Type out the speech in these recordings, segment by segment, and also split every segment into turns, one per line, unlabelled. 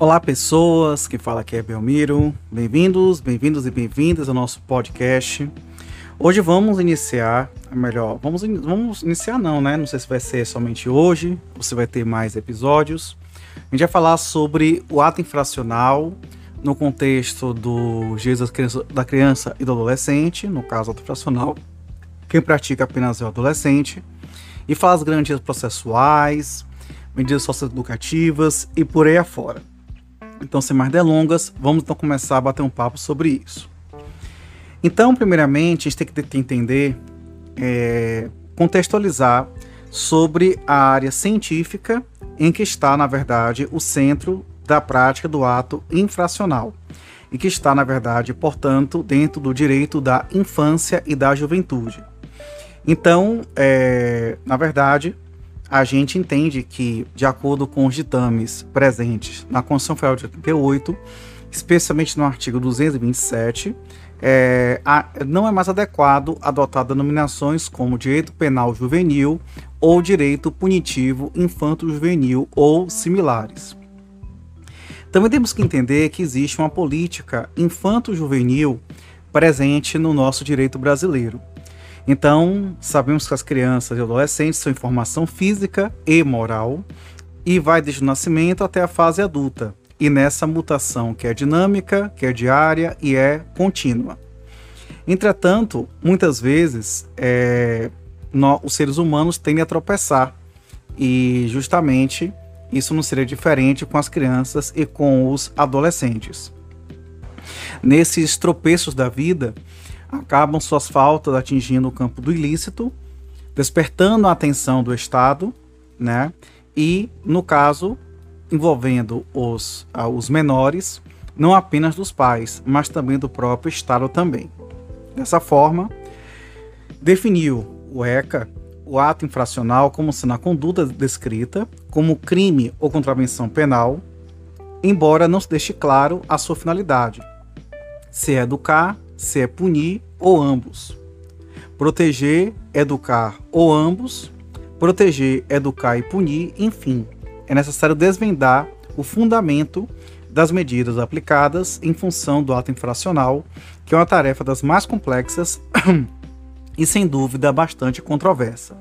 Olá, pessoas, que fala aqui é Belmiro. Bem-vindos, bem-vindos e bem-vindas ao nosso podcast. Hoje vamos iniciar, melhor, vamos, vamos iniciar não, né? Não sei se vai ser somente hoje, se vai ter mais episódios. A gente vai falar sobre o ato infracional no contexto do Jesus da criança e do adolescente, no caso ato infracional, quem pratica apenas é o adolescente, e falar as garantias processuais, medidas socioeducativas e por aí afora. Então, sem mais delongas, vamos então começar a bater um papo sobre isso. Então, primeiramente, a gente tem que entender, é, contextualizar sobre a área científica em que está, na verdade, o centro da prática do ato infracional e que está, na verdade, portanto, dentro do direito da infância e da juventude. Então, é, na verdade, a gente entende que, de acordo com os ditames presentes na Constituição Federal de 88, especialmente no artigo 227, é, a, não é mais adequado adotar denominações como direito penal juvenil ou direito punitivo infanto-juvenil ou similares. Também temos que entender que existe uma política infanto-juvenil presente no nosso direito brasileiro. Então, sabemos que as crianças e adolescentes são em formação física e moral e vai desde o nascimento até a fase adulta. E nessa mutação que é dinâmica, que é diária e é contínua. Entretanto, muitas vezes é, os seres humanos tendem a tropeçar e justamente isso não seria diferente com as crianças e com os adolescentes. Nesses tropeços da vida, acabam suas faltas atingindo o campo do ilícito, despertando a atenção do Estado, né? E, no caso, envolvendo os, ah, os menores, não apenas dos pais, mas também do próprio Estado também. Dessa forma, definiu o ECA o ato infracional como sendo a conduta descrita como crime ou contravenção penal, embora não se deixe claro a sua finalidade, se é educar, se é punir ou ambos. Proteger, educar ou ambos. Proteger, educar e punir, enfim. É necessário desvendar o fundamento das medidas aplicadas em função do ato infracional, que é uma tarefa das mais complexas e, sem dúvida, bastante controversa.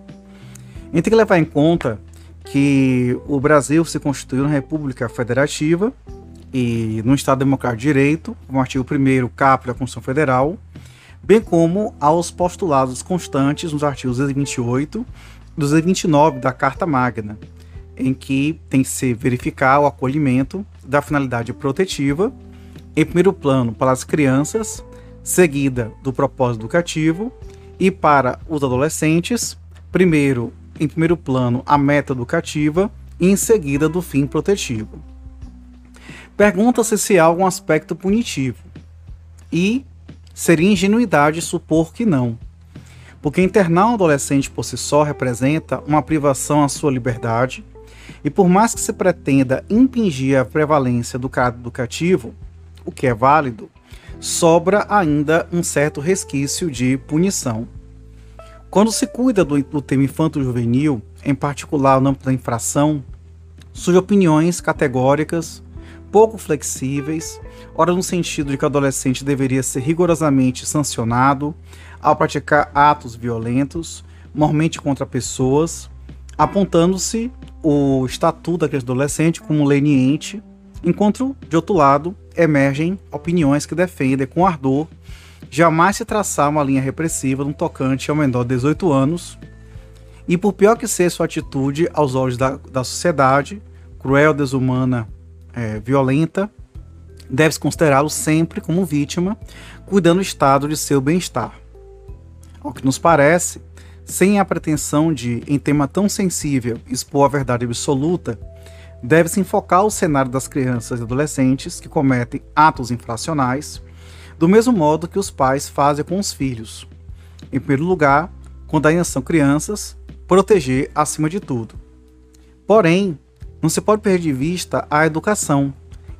A gente tem que levar em conta que o Brasil se constituiu uma república federativa e no Estado Democrático de Direito, no artigo 1 caput da Constituição Federal, bem como aos postulados constantes nos artigos 228 e 229 da Carta Magna, em que tem que se verificar o acolhimento da finalidade protetiva, em primeiro plano para as crianças, seguida do propósito educativo, e para os adolescentes, primeiro, em primeiro plano, a meta educativa e em seguida do fim protetivo. Pergunta-se se há algum aspecto punitivo. E seria ingenuidade supor que não. Porque internar um adolescente por si só representa uma privação à sua liberdade, e por mais que se pretenda impingir a prevalência do caráter educativo, o que é válido, sobra ainda um certo resquício de punição. Quando se cuida do, do tema infanto-juvenil, em particular no âmbito da infração, surgem opiniões categóricas pouco flexíveis, ora no sentido de que o adolescente deveria ser rigorosamente sancionado ao praticar atos violentos, normalmente contra pessoas, apontando-se o estatuto daquele adolescente como leniente, enquanto, de outro lado, emergem opiniões que defendem com ardor jamais se traçar uma linha repressiva no tocante ao menor de 18 anos, e por pior que seja sua atitude aos olhos da, da sociedade, cruel, desumana é, violenta, deve-se considerá-lo sempre como vítima, cuidando do estado de seu bem-estar. Ao que nos parece, sem a pretensão de, em tema tão sensível, expor a verdade absoluta, deve-se enfocar o cenário das crianças e adolescentes que cometem atos infracionais, do mesmo modo que os pais fazem com os filhos. Em primeiro lugar, quando ainda são crianças, proteger acima de tudo. Porém, não se pode perder de vista a educação,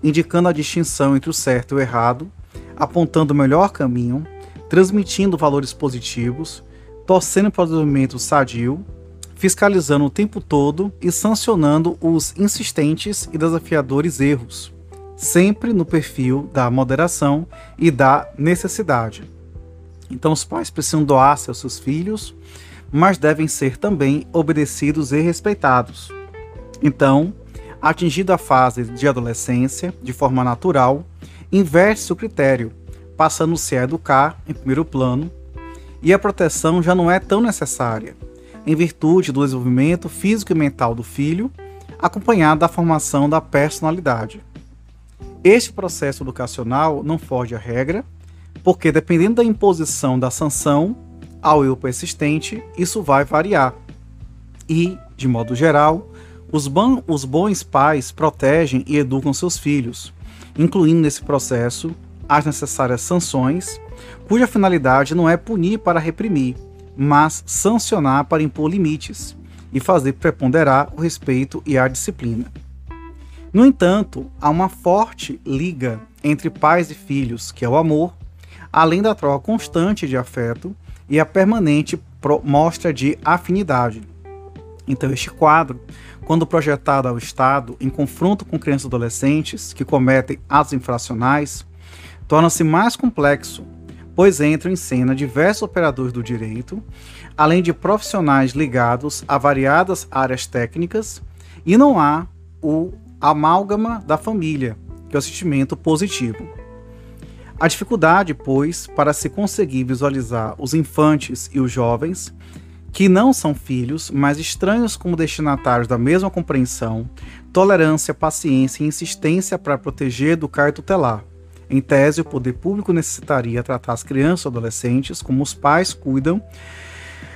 indicando a distinção entre o certo e o errado, apontando o melhor caminho, transmitindo valores positivos, torcendo para o desenvolvimento sadio, fiscalizando o tempo todo e sancionando os insistentes e desafiadores erros, sempre no perfil da moderação e da necessidade. Então, os pais precisam doar-se aos seus filhos, mas devem ser também obedecidos e respeitados. Então, atingida a fase de adolescência, de forma natural, inverte-se o critério, passando-se a educar em primeiro plano, e a proteção já não é tão necessária, em virtude do desenvolvimento físico e mental do filho, acompanhado da formação da personalidade. Este processo educacional não foge à regra, porque dependendo da imposição da sanção ao eu persistente, isso vai variar. E, de modo geral, os, os bons pais protegem e educam seus filhos, incluindo nesse processo as necessárias sanções, cuja finalidade não é punir para reprimir, mas sancionar para impor limites e fazer preponderar o respeito e a disciplina. No entanto, há uma forte liga entre pais e filhos, que é o amor, além da troca constante de afeto e a permanente mostra de afinidade. Então, este quadro, quando projetado ao Estado em confronto com crianças e adolescentes que cometem atos infracionais, torna-se mais complexo, pois entram em cena diversos operadores do direito, além de profissionais ligados a variadas áreas técnicas, e não há o amálgama da família, que é o sentimento positivo. A dificuldade, pois, para se conseguir visualizar os infantes e os jovens, que não são filhos, mas estranhos como destinatários da mesma compreensão, tolerância, paciência e insistência para proteger, educar e tutelar. Em tese, o poder público necessitaria tratar as crianças e adolescentes como os pais cuidam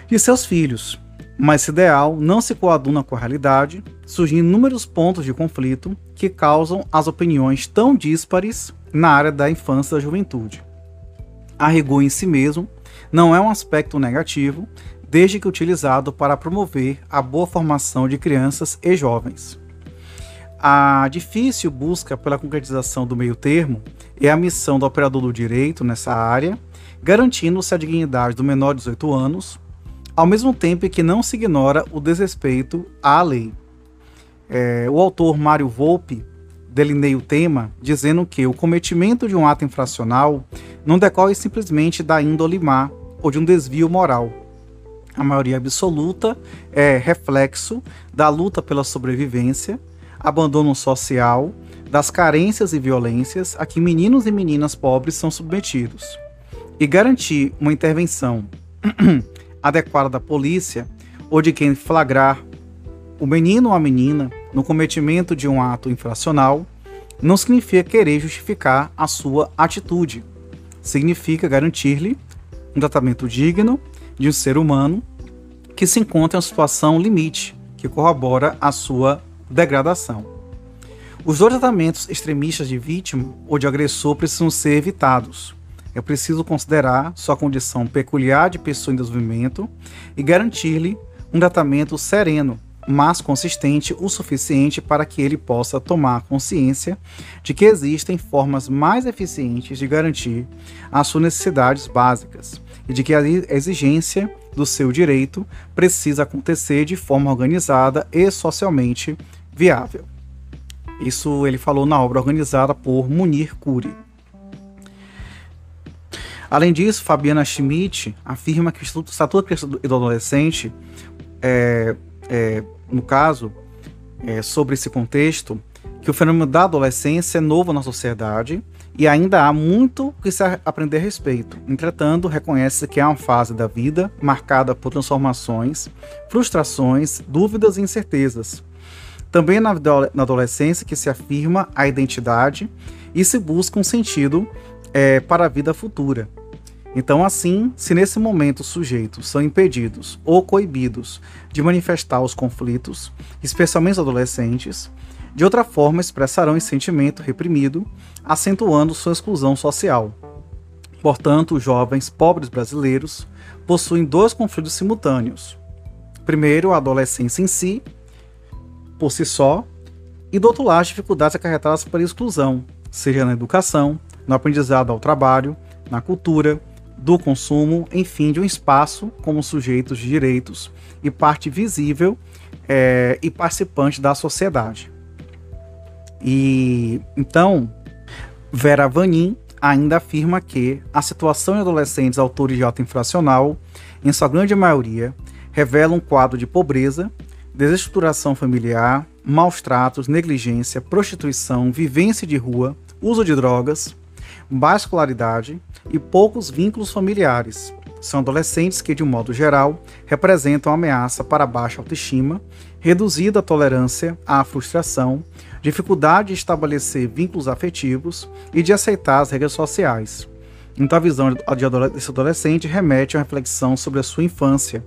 de seus filhos, mas esse ideal não se coaduna com a realidade, surgindo inúmeros pontos de conflito que causam as opiniões tão díspares na área da infância e da juventude. A rigor em si mesmo não é um aspecto negativo, desde que utilizado para promover a boa formação de crianças e jovens. A difícil busca pela concretização do meio-termo é a missão do operador do direito nessa área, garantindo-se a dignidade do menor de 18 anos, ao mesmo tempo que não se ignora o desrespeito à lei. É, o autor Mário Volpe delineia o tema dizendo que o cometimento de um ato infracional não decorre simplesmente da índole má ou de um desvio moral. A maioria absoluta é reflexo da luta pela sobrevivência, abandono social, das carências e violências a que meninos e meninas pobres são submetidos. E garantir uma intervenção adequada da polícia ou de quem flagrar o menino ou a menina no cometimento de um ato infracional não significa querer justificar a sua atitude. Significa garantir-lhe um tratamento digno de um ser humano que se encontra em uma situação limite, que corrobora a sua degradação. Os dois tratamentos extremistas de vítima ou de agressor precisam ser evitados é preciso considerar sua condição peculiar de pessoa em desenvolvimento e garantir-lhe um tratamento sereno, mas consistente o suficiente para que ele possa tomar consciência de que existem formas mais eficientes de garantir as suas necessidades básicas de que a exigência do seu direito precisa acontecer de forma organizada e socialmente viável. Isso ele falou na obra organizada por Munir Cury. Além disso, Fabiana Schmidt afirma que o Estatuto do Adolescente, é, é, no caso, é, sobre esse contexto, que o fenômeno da adolescência é novo na sociedade e ainda há muito que se aprender a respeito. Entretanto, reconhece que é uma fase da vida marcada por transformações, frustrações, dúvidas e incertezas. Também na, na adolescência que se afirma a identidade e se busca um sentido é, para a vida futura. Então, assim, se nesse momento os sujeitos são impedidos ou coibidos de manifestar os conflitos, especialmente os adolescentes, de outra forma expressarão esse sentimento reprimido, acentuando sua exclusão social. Portanto, os jovens pobres brasileiros possuem dois conflitos simultâneos. Primeiro, a adolescência em si, por si só, e do outro lado, as dificuldades acarretadas pela exclusão, seja na educação, no aprendizado ao trabalho, na cultura, do consumo, enfim, de um espaço como sujeitos de direitos e parte visível é, e participante da sociedade. E então, Vera Vanin ainda afirma que a situação de adolescentes autores de ato infracional, em sua grande maioria, revela um quadro de pobreza, desestruturação familiar, maus tratos, negligência, prostituição, vivência de rua, uso de drogas, baixa escolaridade e poucos vínculos familiares. São adolescentes que, de um modo geral, representam ameaça para a baixa autoestima, reduzida tolerância à frustração, dificuldade de estabelecer vínculos afetivos e de aceitar as regras sociais. Então, a visão desse adolescente remete a uma reflexão sobre a sua infância.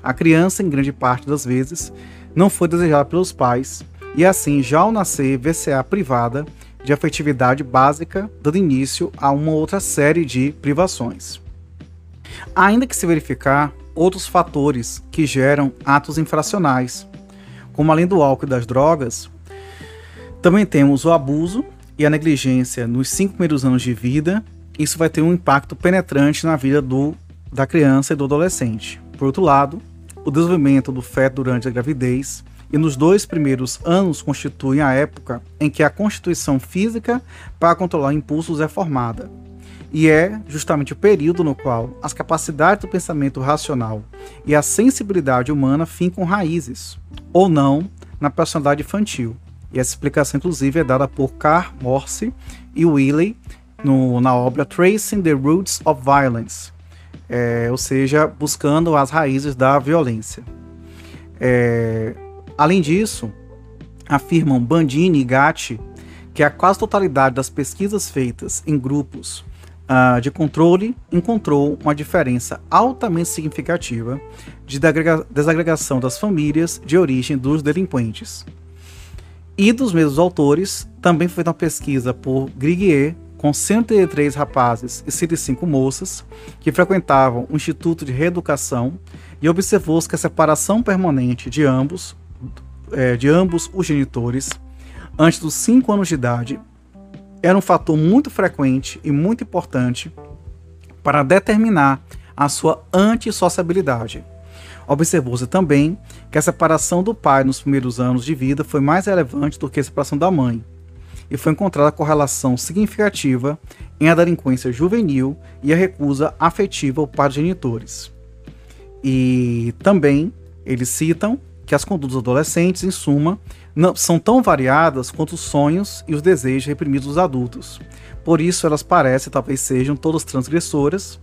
A criança, em grande parte das vezes, não foi desejada pelos pais e, assim, já ao nascer, vê-se-á privada de afetividade básica, dando início a uma outra série de privações. Ainda que se verificar outros fatores que geram atos infracionais, como além do álcool e das drogas, também temos o abuso e a negligência nos cinco primeiros anos de vida. Isso vai ter um impacto penetrante na vida do, da criança e do adolescente. Por outro lado, o desenvolvimento do feto durante a gravidez e nos dois primeiros anos constituem a época em que a constituição física para controlar impulsos é formada. E é justamente o período no qual as capacidades do pensamento racional e a sensibilidade humana fincam raízes, ou não, na personalidade infantil. E essa explicação, inclusive, é dada por Carl Morse e Willey no, na obra Tracing the Roots of Violence, é, ou seja, buscando as raízes da violência. É, Além disso, afirmam Bandini e Gatti que a quase totalidade das pesquisas feitas em grupos uh, de controle encontrou uma diferença altamente significativa de desagregação das famílias de origem dos delinquentes. E dos mesmos autores, também foi uma pesquisa por Griguier com 103 rapazes e 105 moças que frequentavam o Instituto de Reeducação e observou-se que a separação permanente de ambos é, de ambos os genitores antes dos 5 anos de idade era um fator muito frequente e muito importante para determinar a sua antissociabilidade. Observou-se também que a separação do pai nos primeiros anos de vida foi mais relevante do que a separação da mãe, e foi encontrada correlação significativa em a delinquência juvenil e a recusa afetiva ao pai dos genitores. E também eles citam que as condutas adolescentes, em suma, não, são tão variadas quanto os sonhos e os desejos reprimidos dos adultos. Por isso, elas parecem, talvez sejam, todas transgressoras,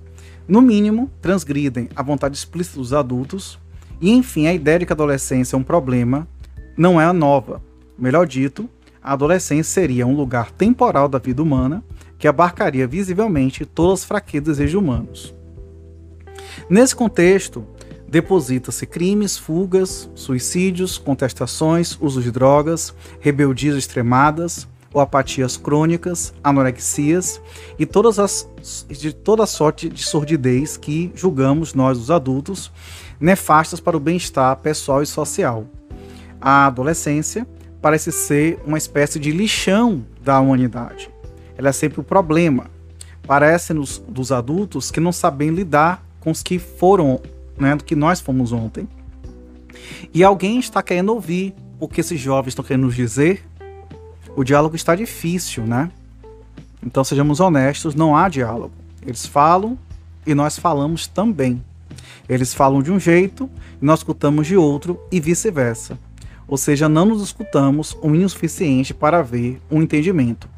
no mínimo, transgridem a vontade explícita dos adultos, e enfim, a ideia de que a adolescência é um problema não é nova. Melhor dito, a adolescência seria um lugar temporal da vida humana que abarcaria visivelmente todas as fraquezas e desejos humanos. Nesse contexto, deposita-se crimes, fugas, suicídios, contestações, uso de drogas, rebeldias extremadas ou apatias crônicas, anorexias e todas as, de toda sorte de sordidez que julgamos nós, os adultos, nefastas para o bem-estar pessoal e social. A adolescência parece ser uma espécie de lixão da humanidade. Ela é sempre o problema. Parece-nos dos adultos que não sabem lidar com os que foram né, do que nós fomos ontem. E alguém está querendo ouvir o que esses jovens estão querendo nos dizer. O diálogo está difícil, né? Então sejamos honestos, não há diálogo. Eles falam e nós falamos também. Eles falam de um jeito e nós escutamos de outro e vice-versa. Ou seja, não nos escutamos o mínimo suficiente para ver um entendimento.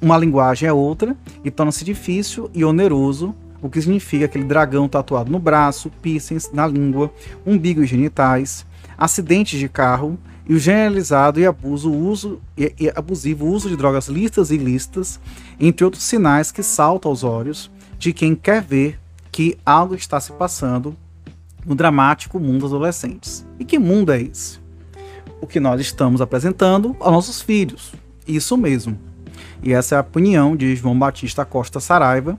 Uma linguagem é outra e torna-se difícil e oneroso o que significa aquele dragão tatuado no braço, piercings na língua, umbigo e genitais, acidentes de carro e o generalizado e abuso, uso e, e abusivo uso de drogas listas e ilícitas, entre outros sinais que saltam aos olhos de quem quer ver que algo está se passando no dramático mundo dos adolescentes. E que mundo é esse? O que nós estamos apresentando aos nossos filhos. Isso mesmo. E essa é a opinião de João Batista Costa Saraiva,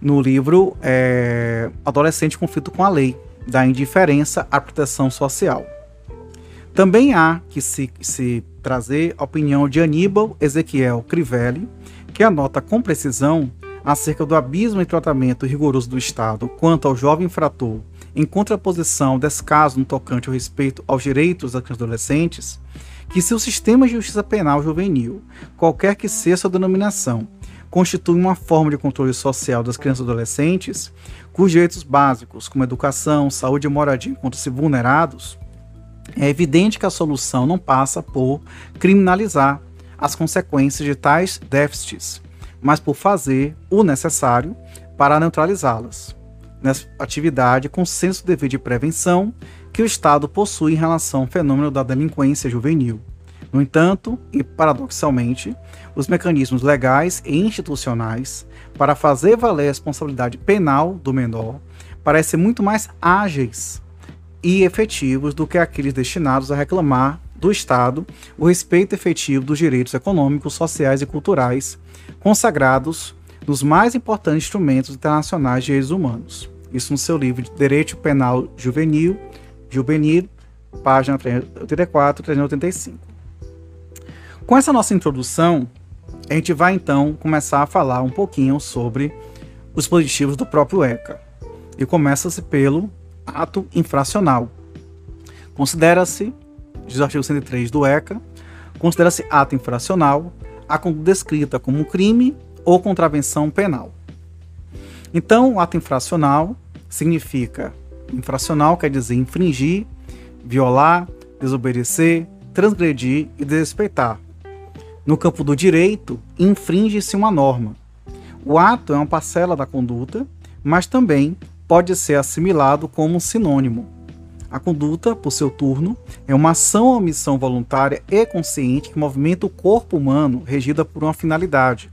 no livro é, Adolescente Conflito com a Lei, da Indiferença à Proteção Social. Também há que se, se trazer a opinião de Aníbal Ezequiel Crivelli, que anota com precisão acerca do abismo em tratamento rigoroso do Estado quanto ao jovem infrator em contraposição desse caso no tocante ao respeito aos direitos das adolescentes, que se o sistema de justiça penal juvenil, qualquer que seja sua denominação, constitui uma forma de controle social das crianças e adolescentes, cujos direitos básicos, como educação, saúde e moradia, encontram-se vulnerados, é evidente que a solução não passa por criminalizar as consequências de tais déficits, mas por fazer o necessário para neutralizá-las. Nessa atividade, com senso dever de prevenção que o Estado possui em relação ao fenômeno da delinquência juvenil. No entanto, e paradoxalmente, os mecanismos legais e institucionais para fazer valer a responsabilidade penal do menor parecem muito mais ágeis e efetivos do que aqueles destinados a reclamar do Estado o respeito efetivo dos direitos econômicos, sociais e culturais consagrados nos mais importantes instrumentos internacionais de direitos humanos. Isso no seu livro de Direito Penal Juvenil, Juvenil, página 384 385. Com essa nossa introdução, a gente vai então começar a falar um pouquinho sobre os dispositivos do próprio ECA. E começa-se pelo ato infracional. Considera-se, diz o artigo 103 do ECA, considera-se ato infracional a conduta descrita como crime ou contravenção penal. Então, o ato infracional significa infracional quer dizer infringir, violar, desobedecer, transgredir e desrespeitar. No campo do direito, infringe-se uma norma. O ato é uma parcela da conduta, mas também pode ser assimilado como um sinônimo. A conduta, por seu turno, é uma ação ou omissão voluntária e consciente que movimenta o corpo humano regida por uma finalidade.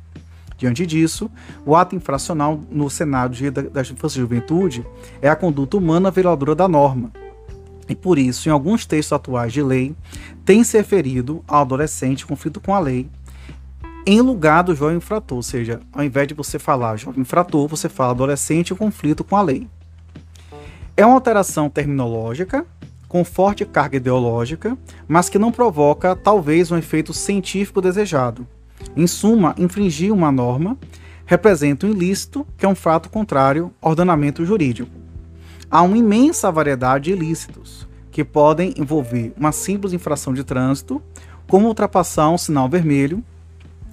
Diante disso, o ato infracional no cenário da infância e juventude é a conduta humana violadora da norma. E por isso, em alguns textos atuais de lei, tem se referido ao adolescente conflito com a lei, em lugar do jovem infrator, ou seja, ao invés de você falar jovem infrator, você fala adolescente conflito com a lei. É uma alteração terminológica, com forte carga ideológica, mas que não provoca talvez um efeito científico desejado. Em suma, infringir uma norma representa um ilícito, que é um fato contrário ao ordenamento jurídico. Há uma imensa variedade de ilícitos, que podem envolver uma simples infração de trânsito, como ultrapassar um sinal vermelho,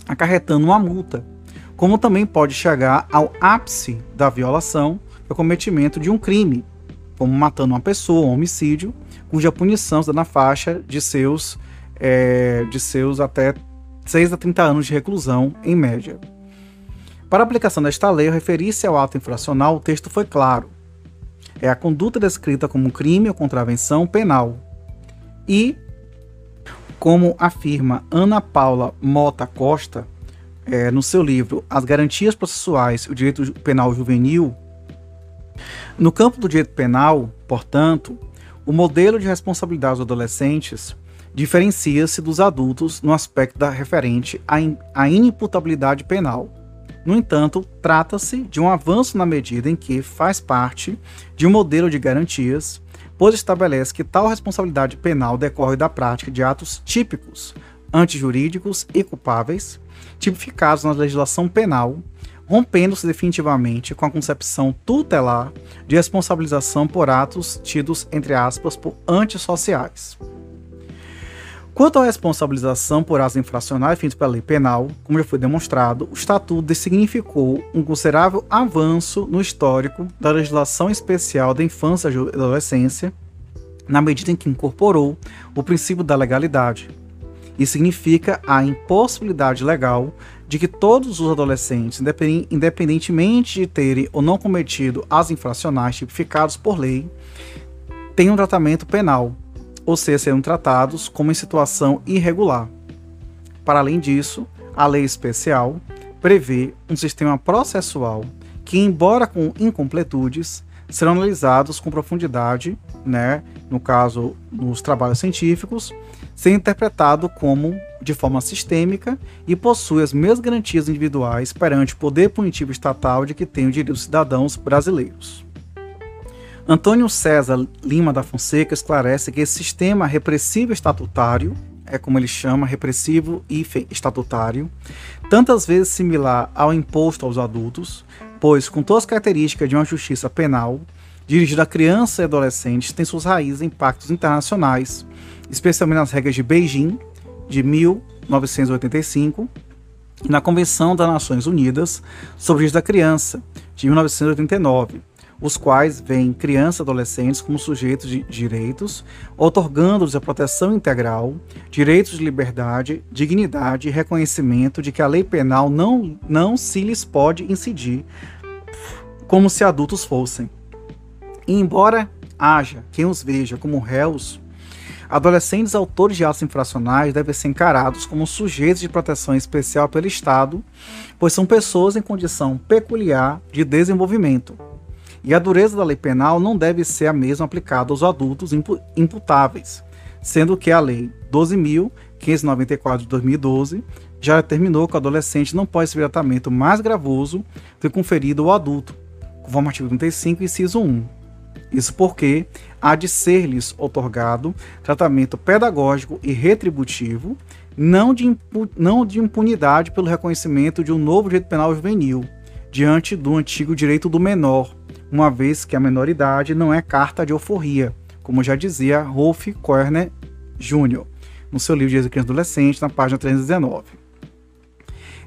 acarretando uma multa, como também pode chegar ao ápice da violação, o cometimento de um crime, como matando uma pessoa, um homicídio, cuja punição está na faixa de seus, é, de seus até 6 a 30 anos de reclusão, em média. Para a aplicação desta lei, ao referir-se ao ato infracional, o texto foi claro. É a conduta descrita como crime ou contravenção penal. E como afirma Ana Paula Mota Costa, é, no seu livro As Garantias Processuais e o Direito Penal Juvenil, no campo do direito penal, portanto, o modelo de responsabilidade dos adolescentes diferencia-se dos adultos no aspecto da referente à, in, à inimputabilidade penal. No entanto, trata-se de um avanço na medida em que faz parte de um modelo de garantias pois estabelece que tal responsabilidade penal decorre da prática de atos típicos, antijurídicos e culpáveis, tipificados na legislação penal, rompendo-se definitivamente com a concepção tutelar de responsabilização por atos tidos, entre aspas, por antissociais. Quanto à responsabilização por atos infracionais feitos pela lei penal, como já foi demonstrado, o Estatuto significou um considerável avanço no histórico da legislação especial da infância e adolescência, na medida em que incorporou o princípio da legalidade. Isso significa a impossibilidade legal de que todos os adolescentes, independentemente de terem ou não cometido as infracionais tipificadas por lei, tenham tratamento penal, ou seja, serão tratados como em situação irregular. Para além disso, a lei especial prevê um sistema processual que, embora com incompletudes, serão analisados com profundidade, né, no caso, nos trabalhos científicos, sendo interpretado como de forma sistêmica e possui as mesmas garantias individuais perante o poder punitivo estatal de que tem o direito dos cidadãos brasileiros. Antônio César Lima da Fonseca esclarece que esse sistema repressivo estatutário, é como ele chama, repressivo e estatutário, tantas vezes similar ao imposto aos adultos, pois com todas as características de uma justiça penal, dirigido a crianças e adolescentes, tem suas raízes em pactos internacionais, especialmente nas regras de Beijing, de 1985, e na Convenção das Nações Unidas sobre os Direitos da Criança, de 1989, os quais veem crianças e adolescentes como sujeitos de direitos, otorgando-lhes a proteção integral, direitos de liberdade, dignidade e reconhecimento de que a lei penal não, não se lhes pode incidir como se adultos fossem. E embora haja quem os veja como réus, adolescentes autores de atos infracionais devem ser encarados como sujeitos de proteção especial pelo Estado, pois são pessoas em condição peculiar de desenvolvimento. E a dureza da lei penal não deve ser a mesma aplicada aos adultos imputáveis, sendo que a Lei 12.594 de 2012 já determinou que o adolescente não pode receber tratamento mais gravoso que conferido ao adulto, conforme o artigo 35, inciso 1. Isso porque há de ser-lhes otorgado tratamento pedagógico e retributivo, não de, não de impunidade pelo reconhecimento de um novo direito penal juvenil, diante do antigo direito do menor, uma vez que a menoridade não é carta de euforia, como já dizia Rolf Körner Jr., no seu livro de Criança Adolescente, na página 319.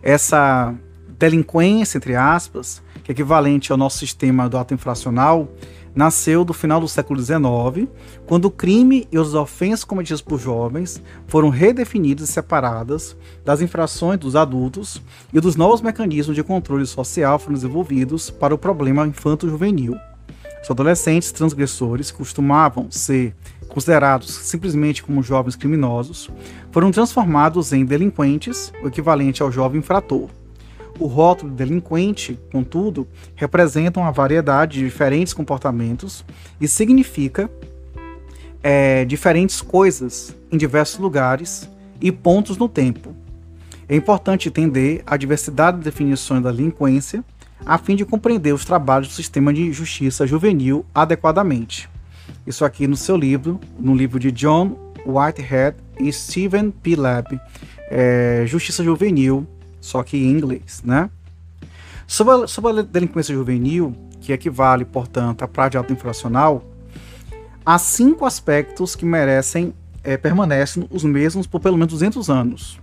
Essa delinquência, entre aspas, que é equivalente ao nosso sistema do ato infracional, nasceu do final do século XIX, quando o crime e as ofensas cometidas por jovens foram redefinidas e separadas das infrações dos adultos e dos novos mecanismos de controle social foram desenvolvidos para o problema infanto-juvenil. Os adolescentes transgressores costumavam ser considerados simplesmente como jovens criminosos, foram transformados em delinquentes, o equivalente ao jovem infrator. O rótulo delinquente, contudo, representa uma variedade de diferentes comportamentos e significa é, diferentes coisas em diversos lugares e pontos no tempo. É importante entender a diversidade de definições da delinquência a fim de compreender os trabalhos do sistema de justiça juvenil adequadamente. Isso aqui no seu livro, no livro de John Whitehead e Stephen P. Lab, é, Justiça Juvenil, só que em inglês, né? Sobre a, sobre a delinquência juvenil, que equivale, portanto, à prática infracional, há cinco aspectos que merecem, é, permanecem os mesmos por pelo menos 200 anos.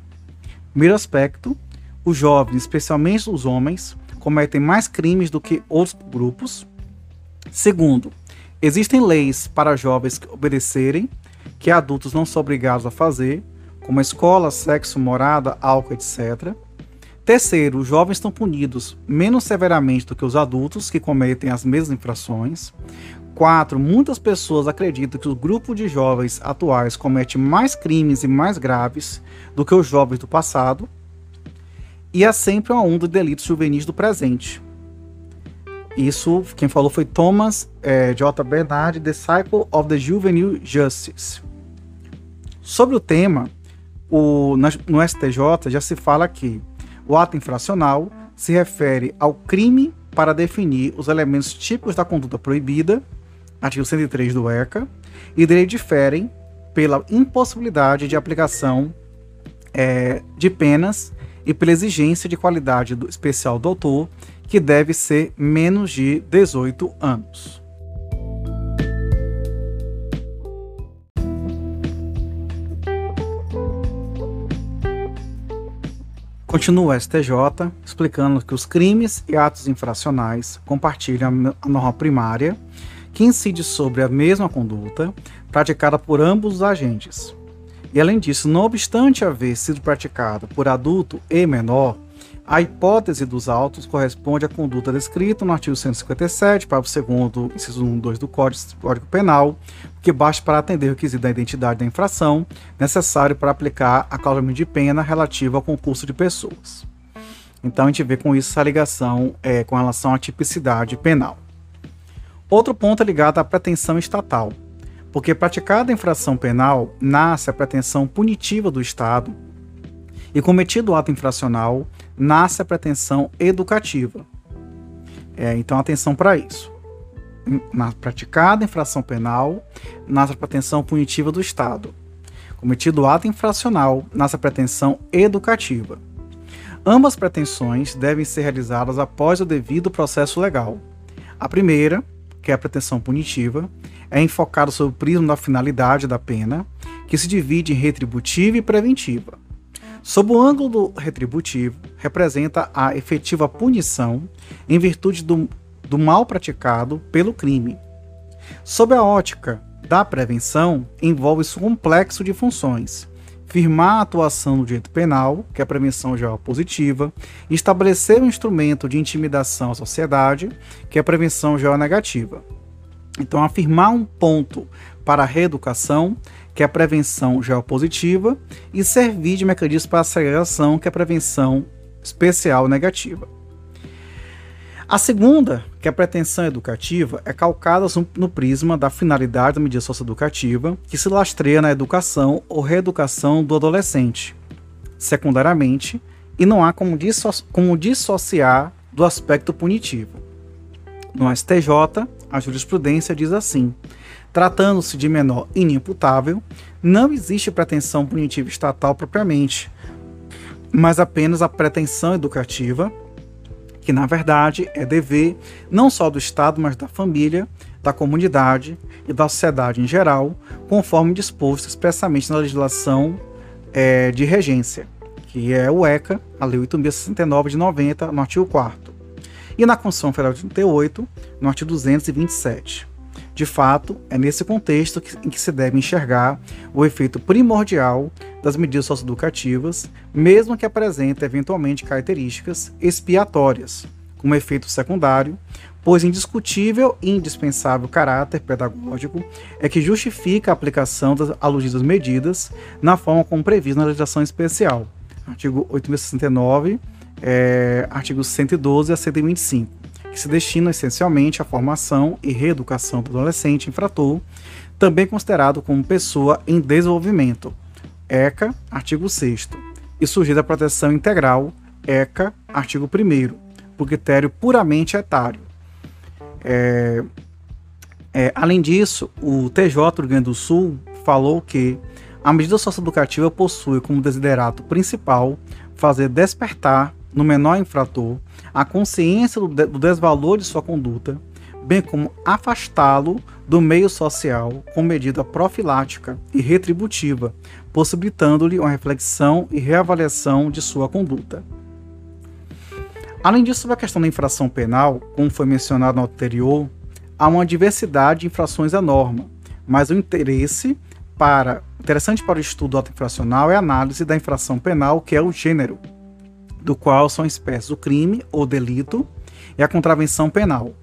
Primeiro aspecto, os jovens, especialmente os homens, cometem mais crimes do que outros grupos. Segundo, existem leis para jovens obedecerem, que adultos não são obrigados a fazer, como escola, sexo, morada, álcool, etc. Terceiro, os jovens estão punidos menos severamente do que os adultos que cometem as mesmas infrações. Quatro, muitas pessoas acreditam que o grupo de jovens atuais comete mais crimes e mais graves do que os jovens do passado. E há sempre uma onda de delitos juvenis do presente. Isso, quem falou foi Thomas é, J. Bernard, The Cycle of the Juvenile Justice. Sobre o tema, o, no STJ já se fala que o ato infracional se refere ao crime para definir os elementos típicos da conduta proibida, artigo 103 do ECA, e dele diferem pela impossibilidade de aplicação é, de penas e pela exigência de qualidade do especial do autor, que deve ser menos de 18 anos. Continua o STJ explicando que os crimes e atos infracionais compartilham a norma primária que incide sobre a mesma conduta praticada por ambos os agentes. E além disso, não obstante haver sido praticada por adulto e menor, a hipótese dos autos corresponde à conduta descrita no artigo 157, parágrafo 2 inciso 1 2 do Código, Penal, que basta para atender o requisito da identidade da infração necessário para aplicar a cláusula de pena relativa ao concurso de pessoas. Então a gente vê com isso essa ligação é, com relação à tipicidade penal. Outro ponto é ligado à pretensão estatal, porque praticada a infração penal nasce a pretensão punitiva do Estado e cometido o ato infracional nasce a pretensão educativa. É, então, atenção para isso. Na praticada infração penal, nasce a pretensão punitiva do Estado. Cometido ato infracional, nasce a pretensão educativa. Ambas pretensões devem ser realizadas após o devido processo legal. A primeira, que é a pretensão punitiva, é enfocado sobre o prisma da finalidade da pena, que se divide em retributiva e preventiva. Sob o ângulo retributivo, representa a efetiva punição em virtude do, do mal praticado pelo crime. Sob a ótica da prevenção, envolve-se um complexo de funções. Firmar a atuação do direito penal, que é a prevenção geral positiva, estabelecer um instrumento de intimidação à sociedade, que é a prevenção geral negativa. Então, afirmar um ponto para a reeducação, que é a prevenção geopositiva, e servir de mecanismo para a segregação, que é a prevenção especial negativa. A segunda, que é a pretensão educativa, é calcada no prisma da finalidade da medida socioeducativa, que se lastreia na educação ou reeducação do adolescente, secundariamente, e não há como, disso como dissociar do aspecto punitivo. No STJ, a jurisprudência diz assim: tratando-se de menor inimputável, não existe pretensão punitiva estatal propriamente, mas apenas a pretensão educativa, que na verdade é dever não só do Estado, mas da família, da comunidade e da sociedade em geral, conforme disposto expressamente na legislação é, de regência, que é o ECA, a Lei 8.069 de 90, no artigo 4 e na Constituição Federal de 38, no artigo 227. De fato, é nesse contexto que, em que se deve enxergar o efeito primordial das medidas socioeducativas, mesmo que apresentem eventualmente características expiatórias, como efeito secundário, pois indiscutível e indispensável caráter pedagógico é que justifica a aplicação das aludidas medidas na forma como previsto na legislação especial. Artigo 869 é, artigos 112 a 125, que se destinam essencialmente à formação e reeducação do adolescente infrator, também considerado como pessoa em desenvolvimento, ECA, artigo 6 e sujeito à proteção integral, ECA, artigo 1 por critério puramente etário. É, é, além disso, o TJ do Rio Grande do Sul falou que a medida socioeducativa possui como desiderato principal fazer despertar no menor infrator a consciência do, do desvalor de sua conduta, bem como afastá-lo do meio social com medida profilática e retributiva, possibilitando-lhe uma reflexão e reavaliação de sua conduta. Além disso, sobre a questão da infração penal, como foi mencionado no anterior, há uma diversidade de infrações à norma, mas o interesse para interessante para o estudo autoinfracional é a análise da infração penal, que é o gênero, do qual são espécies o crime ou delito e a contravenção penal.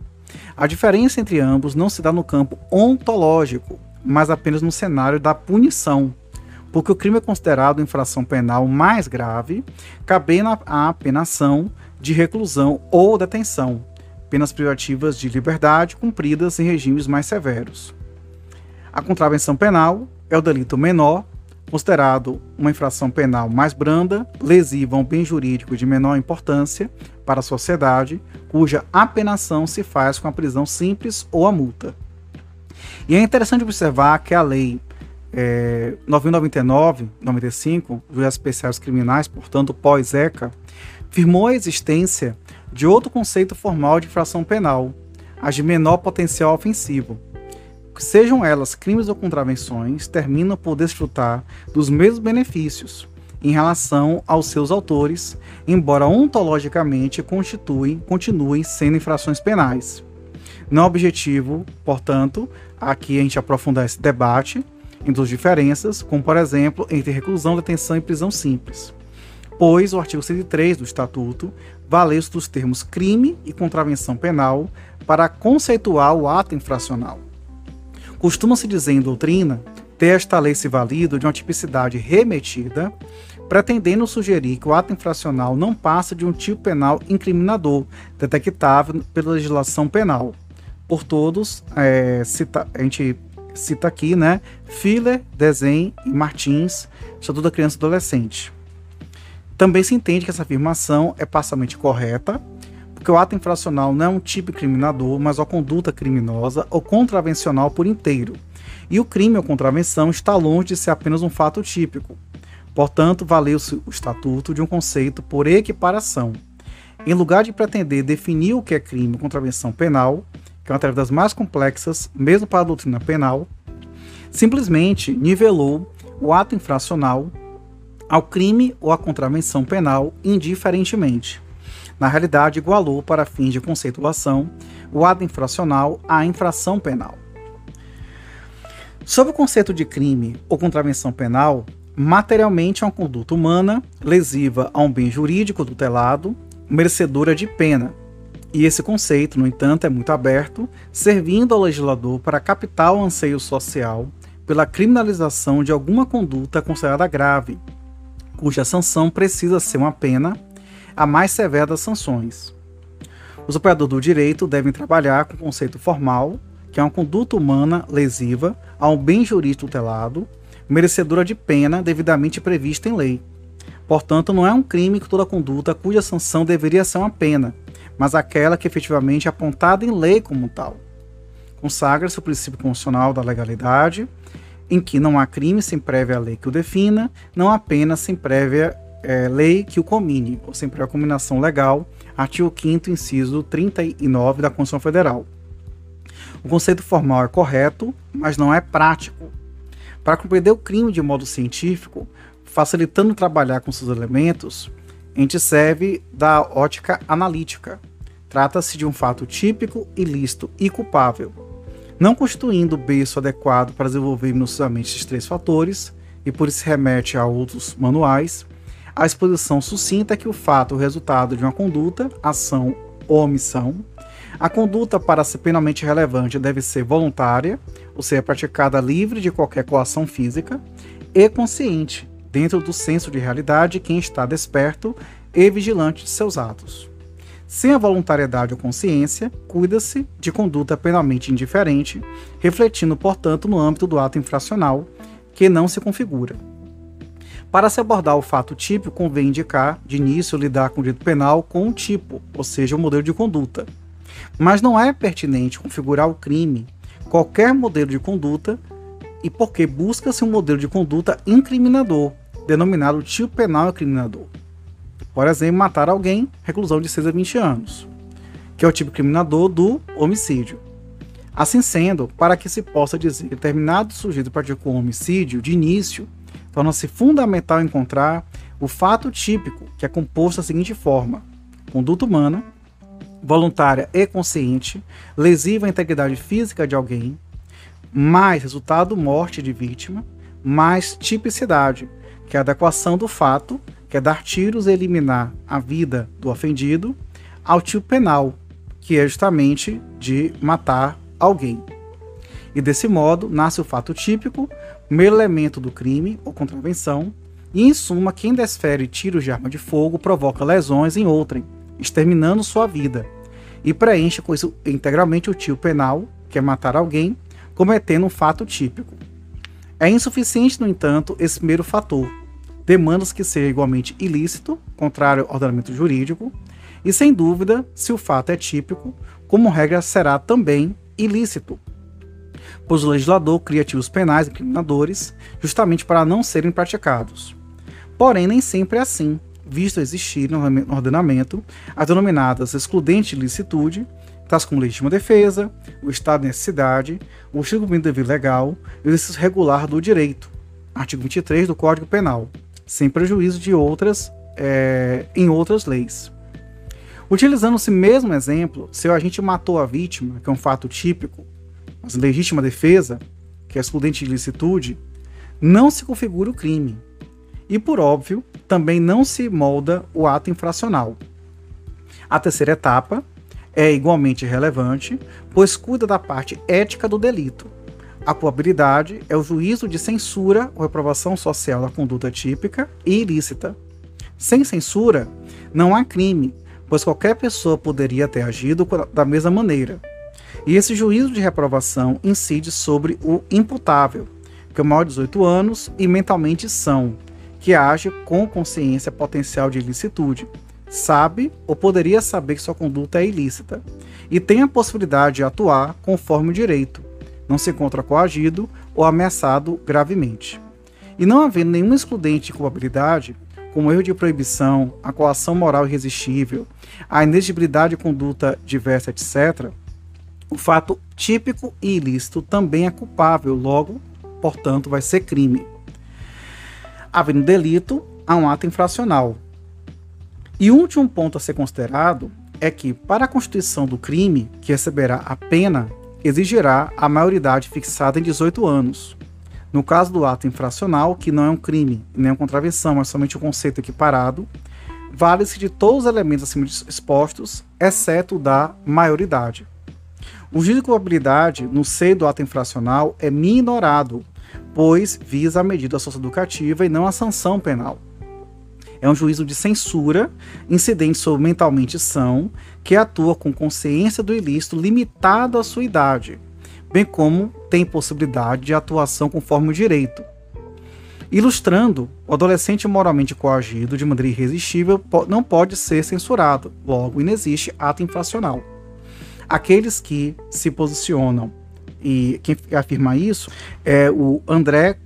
A diferença entre ambos não se dá no campo ontológico, mas apenas no cenário da punição, porque o crime é considerado infração penal mais grave, cabendo a penação de reclusão ou detenção, penas privativas de liberdade cumpridas em regimes mais severos. A contravenção penal é o delito menor, considerado uma infração penal mais branda, lesiva a um bem jurídico de menor importância para a sociedade, cuja apenação se faz com a prisão simples ou a multa. E é interessante observar que a lei é, 999-95, dos especiais criminais, portanto pós-ECA, firmou a existência de outro conceito formal de infração penal, a de menor potencial ofensivo, sejam elas crimes ou contravenções, terminam por desfrutar dos mesmos benefícios em relação aos seus autores, embora ontologicamente constituem, continuem sendo infrações penais. Não é objetivo, portanto, aqui a gente aprofundar esse debate entre as diferenças, como por exemplo entre reclusão, detenção e prisão simples. Pois o artigo 103 do Estatuto valeu-se dos termos crime e contravenção penal para conceituar o ato infracional. Costuma-se dizer em doutrina ter esta lei se valido de uma tipicidade remetida, pretendendo sugerir que o ato infracional não passa de um tipo penal incriminador, detectável pela legislação penal. Por todos, é, cita, a gente cita aqui, né, Filler, Desen e Martins, Estatuto da Criança e Adolescente. Também se entende que essa afirmação é parcialmente correta, porque o ato infracional não é um tipo criminador, mas uma conduta criminosa ou contravencional por inteiro. E o crime ou contravenção está longe de ser apenas um fato típico. Portanto, valeu-se o estatuto de um conceito por equiparação. Em lugar de pretender definir o que é crime ou contravenção penal, que é uma tarefa das mais complexas, mesmo para a doutrina penal, simplesmente nivelou o ato infracional ao crime ou à contravenção penal indiferentemente. Na realidade, igualou, para fins de conceituação, o ato infracional à infração penal. Sob o conceito de crime ou contravenção penal, materialmente é uma conduta humana lesiva a um bem jurídico tutelado, merecedora de pena. E esse conceito, no entanto, é muito aberto, servindo ao legislador para captar o anseio social pela criminalização de alguma conduta considerada grave, cuja sanção precisa ser uma pena a mais severa das sanções. Os operadores do direito devem trabalhar com o conceito formal, que é uma conduta humana lesiva a um bem jurídico tutelado, merecedora de pena devidamente prevista em lei. Portanto, não é um crime que toda conduta cuja sanção deveria ser uma pena, mas aquela que efetivamente é apontada em lei como tal. Consagra-se o princípio constitucional da legalidade, em que não há crime sem prévia lei que o defina, não há pena sem prévia é, lei que o comine, ou sem prévia combinação legal, artigo 5 inciso 39 da Constituição Federal. O conceito formal é correto, mas não é prático. Para compreender o crime de modo científico, facilitando trabalhar com seus elementos, a gente serve da ótica analítica. Trata-se de um fato típico, ilícito e culpável, não constituindo o berço adequado para desenvolver minuciosamente esses três fatores, e por isso remete a outros manuais, a exposição sucinta é que o fato é o resultado de uma conduta, ação ou omissão. A conduta, para ser penalmente relevante, deve ser voluntária, ou seja, praticada livre de qualquer coação física, e consciente, dentro do senso de realidade de quem está desperto e vigilante de seus atos. Sem a voluntariedade ou consciência, cuida-se de conduta penalmente indiferente, refletindo, portanto, no âmbito do ato infracional, que não se configura. Para se abordar o fato típico, convém indicar, de início, lidar com o direito penal com um tipo, ou seja, o modelo de conduta. Mas não é pertinente configurar o crime, qualquer modelo de conduta, e porque busca-se um modelo de conduta incriminador, denominado tipo penal incriminador. Por exemplo, matar alguém, reclusão de 6 a 20 anos, que é o tipo criminador do homicídio. Assim sendo, para que se possa dizer que determinado sujeito praticou um homicídio, de início, torna-se fundamental encontrar o fato típico, que é composto da seguinte forma: conduta humana, voluntária e consciente, lesiva à integridade física de alguém, mais resultado morte de vítima, mais tipicidade, que é a adequação do fato, que é dar tiros e eliminar a vida do ofendido, ao tipo penal, que é justamente de matar alguém. E desse modo nasce o fato típico, primeiro elemento do crime ou contravenção, e em suma, quem desfere tiros de arma de fogo provoca lesões em outrem, exterminando sua vida, e preenche com isso integralmente o tio penal, que é matar alguém, cometendo um fato típico. É insuficiente, no entanto, esse primeiro fator. Demandas que seja igualmente ilícito, contrário ao ordenamento jurídico, e sem dúvida, se o fato é típico, como regra será também ilícito, pois o legislador cria ativos penais incriminadores justamente para não serem praticados. Porém, nem sempre é assim, visto existir no ordenamento as denominadas excludentes de licitude, tais como legítima defesa, o estado de necessidade, o cumprimento do dever legal e o exercício regular do direito, artigo 23 do Código Penal, sem prejuízo de outras é, em outras leis. Utilizando esse mesmo exemplo, se o agente matou a vítima, que é um fato típico, legítima defesa, que é excludente de licitude, não se configura o crime. E, por óbvio, também não se molda o ato infracional. A terceira etapa é igualmente relevante, pois cuida da parte ética do delito. A culpabilidade é o juízo de censura ou reprovação social da conduta típica e ilícita. Sem censura, não há crime, pois qualquer pessoa poderia ter agido da mesma maneira. E esse juízo de reprovação incide sobre o imputável, que é maior de 18 anos e mentalmente são, que age com consciência potencial de ilicitude, sabe ou poderia saber que sua conduta é ilícita, e tem a possibilidade de atuar conforme o direito, não se encontra coagido ou ameaçado gravemente. E não havendo nenhum excludente de culpabilidade, como erro de proibição, a coação moral irresistível, a inexigibilidade de conduta diversa, etc., O fato típico e ilícito também é culpável, logo, portanto, vai ser crime. Havendo delito, há um ato infracional. E o último ponto a ser considerado é que, para a constituição do crime, que receberá a pena, exigirá a maioridade fixada em 18 anos. No caso do ato infracional, que não é um crime nem uma contravenção, mas somente um conceito equiparado, vale-se de todos os elementos acima expostos, exceto da maioridade. O juízo de culpabilidade no seio do ato infracional é minorado, pois visa a medida socioeducativa e não a sanção penal. É um juízo de censura incidente sobre mentalmente são, que atua com consciência do ilícito limitado à sua idade, bem como tem possibilidade de atuação conforme o direito. Ilustrando, o adolescente moralmente coagido de maneira irresistível não pode ser censurado, logo inexiste ato infracional. Aqueles que se posicionam e quem afirma isso é o André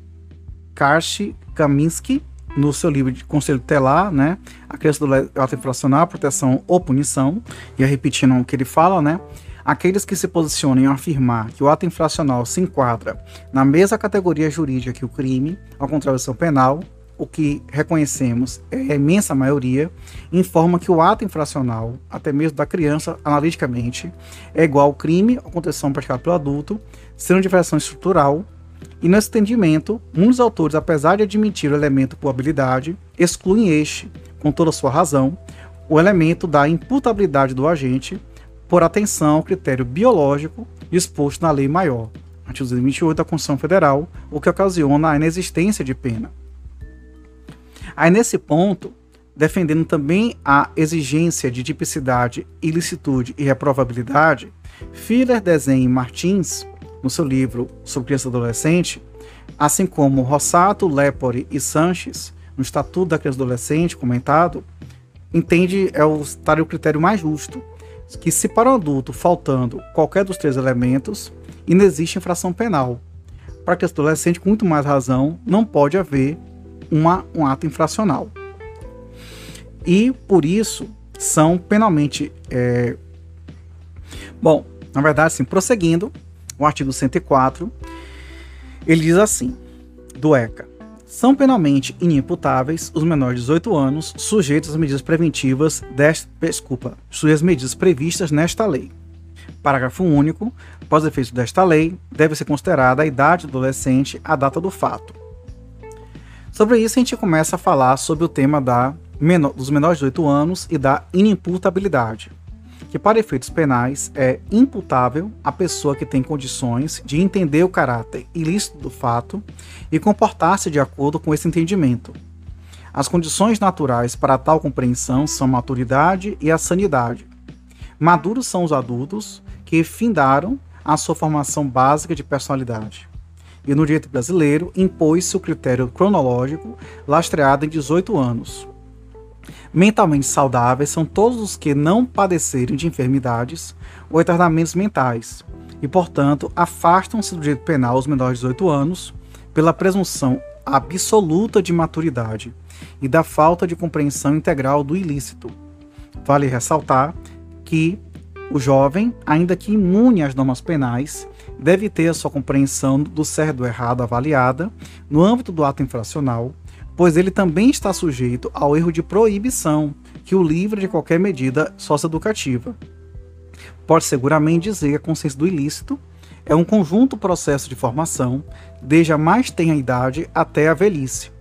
Karch Kaminski, no seu livro de Conselho Telar, né? A criança do ato infracional, proteção ou punição, e repetindo o que ele fala, né? Aqueles que se posicionam em afirmar que o ato infracional se enquadra na mesma categoria jurídica que o crime, a contravenção penal, o que reconhecemos é a imensa maioria, informa que o ato infracional, até mesmo da criança, analiticamente, é igual ao crime ou contravenção praticada pelo adulto, sendo de variação estrutural, e nesse entendimento, muitos autores, apesar de admitir o elemento probabilidade, excluem este, com toda a sua razão, o elemento da imputabilidade do agente, por atenção ao critério biológico disposto na lei maior, artigo 228 da Constituição Federal, o que ocasiona a inexistência de pena. Aí nesse ponto, defendendo também a exigência de tipicidade, ilicitude e reprovabilidade, Filler, Desenho e Martins, no seu livro sobre criança e adolescente, assim como Rossato, Lepore e Sanches, no Estatuto da Criança e Adolescente comentado, entende é o, estar o critério mais justo, que se para um adulto faltando qualquer dos três elementos, inexiste infração penal. Para que adolescente, com muito mais razão, não pode haver uma, um ato infracional. E, por isso, são penalmente... É... Bom, na verdade, sim, prosseguindo, o artigo 104, ele diz assim, do ECA, são penalmente inimputáveis os menores de 18 anos sujeitos às medidas preventivas desta, desculpa, às medidas previstas nesta lei. Parágrafo único. Após efeito desta lei, deve ser considerada a idade do adolescente à data do fato. Sobre isso, a gente começa a falar sobre o tema da menor, dos menores de 18 anos e da inimputabilidade que, para efeitos penais, é imputável a pessoa que tem condições de entender o caráter ilícito do fato e comportar-se de acordo com esse entendimento. As condições naturais para tal compreensão são a maturidade e a sanidade. Maduros são os adultos que findaram a sua formação básica de personalidade. E no direito brasileiro impôs-se o critério cronológico lastreado em 18 anos, Mentalmente saudáveis são todos os que não padecerem de enfermidades ou retardamentos mentais e, portanto, afastam-se do direito penal os menores de 18 anos pela presunção absoluta de maturidade e da falta de compreensão integral do ilícito. Vale ressaltar que o jovem, ainda que imune às normas penais, deve ter a sua compreensão do certo e do errado avaliada no âmbito do ato infracional pois ele também está sujeito ao erro de proibição, que o livra de qualquer medida socioeducativa. Pode seguramente dizer que a consciência do ilícito é um conjunto processo de formação, desde a mais tenra idade até a velhice.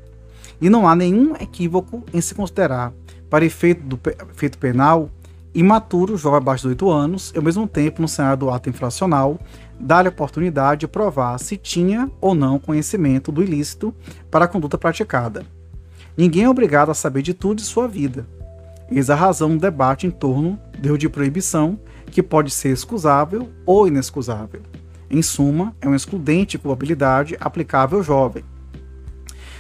E não há nenhum equívoco em se considerar, para efeito do efeito penal, imaturo, jovem abaixo de 8 anos, e ao mesmo tempo, no cenário do ato infracional, dar-lhe oportunidade de provar se tinha ou não conhecimento do ilícito para a conduta praticada. Ninguém é obrigado a saber de tudo de sua vida. Eis a razão do debate em torno do de proibição, que pode ser excusável ou inexcusável. Em suma, é um excludente de culpabilidade aplicável ao jovem.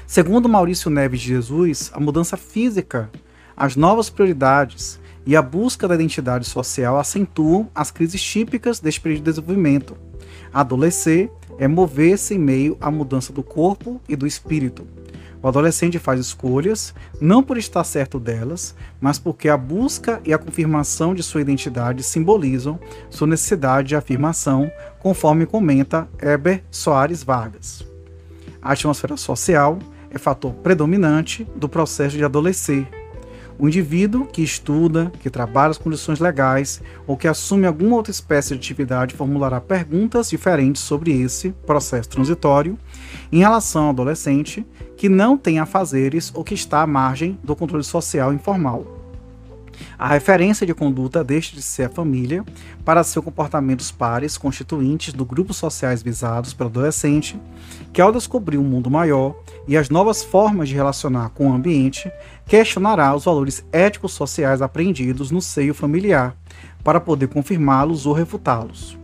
Segundo Maurício Neves de Jesus, a mudança física, as novas prioridades e a busca da identidade social acentuam as crises típicas deste período de desenvolvimento. Adolescer é mover-se em meio à mudança do corpo e do espírito. O adolescente faz escolhas não por estar certo delas, mas porque a busca e a confirmação de sua identidade simbolizam sua necessidade de afirmação, conforme comenta Heber Soares Vargas. A atmosfera social é fator predominante do processo de adolescer. O indivíduo que estuda, que trabalha as condições legais ou que assume alguma outra espécie de atividade formulará perguntas diferentes sobre esse processo transitório em relação ao adolescente que não tem afazeres ou que está à margem do controle social informal. A referência de conduta deixa de ser a família para ser comportamentos pares constituintes do grupos sociais visados pelo adolescente, que ao descobrir um mundo maior e as novas formas de relacionar com o ambiente, questionará os valores éticos sociais aprendidos no seio familiar, para poder confirmá-los ou refutá-los.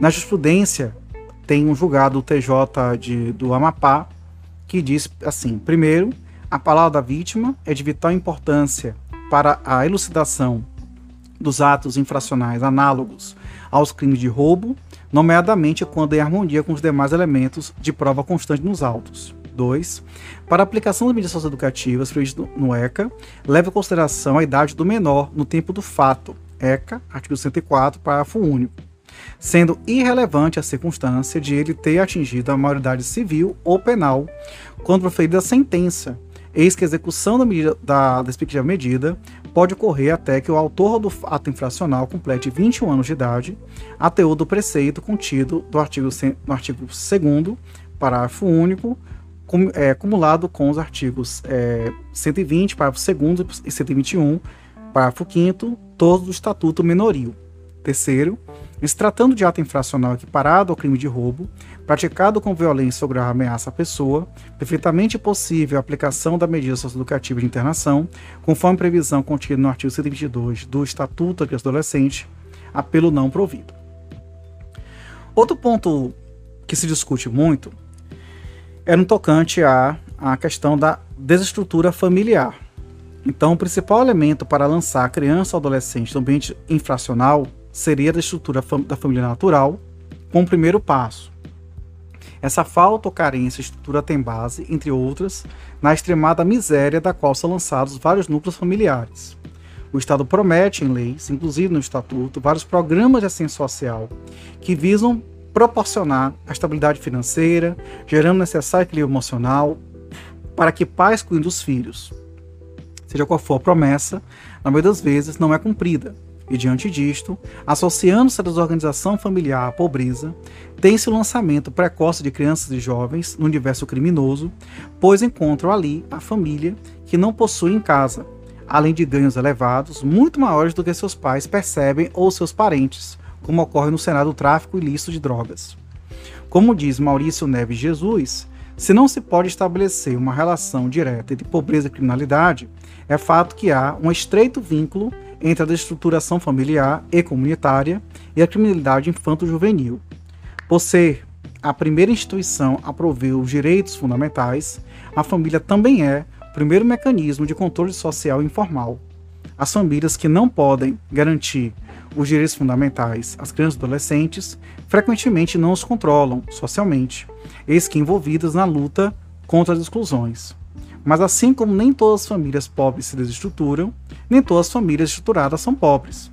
Na jurisprudência, tem um julgado TJ de, do Amapá que diz assim: primeiro, a palavra da vítima é de vital importância para a elucidação dos atos infracionais análogos aos crimes de roubo, nomeadamente quando em harmonia com os demais elementos de prova constante nos autos. 2. Para aplicação das medidas socioeducativas previstas no ECA, leve em consideração a idade do menor no tempo do fato. ECA, artigo 104, parágrafo único. Sendo irrelevante a circunstância de ele ter atingido a maioridade civil ou penal quando proferida a sentença, eis que a execução da, medida, da, respectiva medida pode ocorrer até que o autor do ato infracional complete 21 anos de idade, a teor do preceito contido do artigo, no artigo 2 parágrafo único, cum, é, cumulado com os artigos é, 120, parágrafo 2 e 121, parágrafo 5 todos do Estatuto Menorio. Terceiro, se tratando de ato infracional equiparado ao crime de roubo, praticado com violência ou grave ameaça à pessoa, perfeitamente possível a aplicação da medida socioeducativa de internação, conforme previsão contida no artigo 122 do Estatuto da Adolescente, apelo não provido. Outro ponto que se discute muito é no tocante à, à questão da desestrutura familiar. Então, o principal elemento para lançar a criança ou adolescente no ambiente infracional seria da estrutura da família natural, com o primeiro passo. Essa falta ou carência de estrutura tem base, entre outras, na extremada miséria da qual são lançados vários núcleos familiares. O Estado promete em leis, inclusive no Estatuto, vários programas de assistência social que visam proporcionar a estabilidade financeira, gerando necessário equilíbrio emocional para que pais cuidem dos filhos. Seja qual for a promessa, na maioria das vezes não é cumprida, e diante disto, associando-se a desorganização familiar à pobreza, tem-se o lançamento precoce de crianças e jovens no universo criminoso, pois encontram ali a família que não possui em casa, além de ganhos elevados, muito maiores do que seus pais percebem ou seus parentes, como ocorre no cenário do tráfico ilícito de drogas. Como diz Maurício Neves Jesus, se não se pode estabelecer uma relação direta entre pobreza e criminalidade, é fato que há um estreito vínculo entre a destruturação familiar e comunitária e a criminalidade infanto-juvenil. Por ser a primeira instituição a prover os direitos fundamentais, a família também é o primeiro mecanismo de controle social informal. As famílias que não podem garantir os direitos fundamentais às crianças e adolescentes frequentemente não os controlam socialmente, eis que envolvidas na luta contra as exclusões. Mas assim como nem todas as famílias pobres se desestruturam, nem todas as famílias estruturadas são pobres.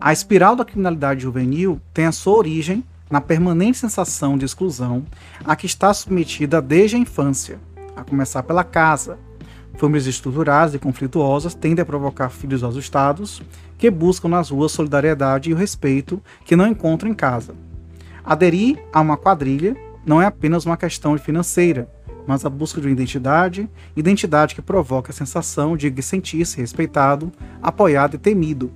A espiral da criminalidade juvenil tem a sua origem na permanente sensação de exclusão a que está submetida desde a infância, a começar pela casa. Famílias estruturadas e conflituosas tendem a provocar filhos assustados que buscam nas ruas solidariedade e o respeito que não encontram em casa. Aderir a uma quadrilha não é apenas uma questão financeira, mas a busca de uma identidade, identidade que provoca a sensação de sentir-se respeitado, apoiado e temido.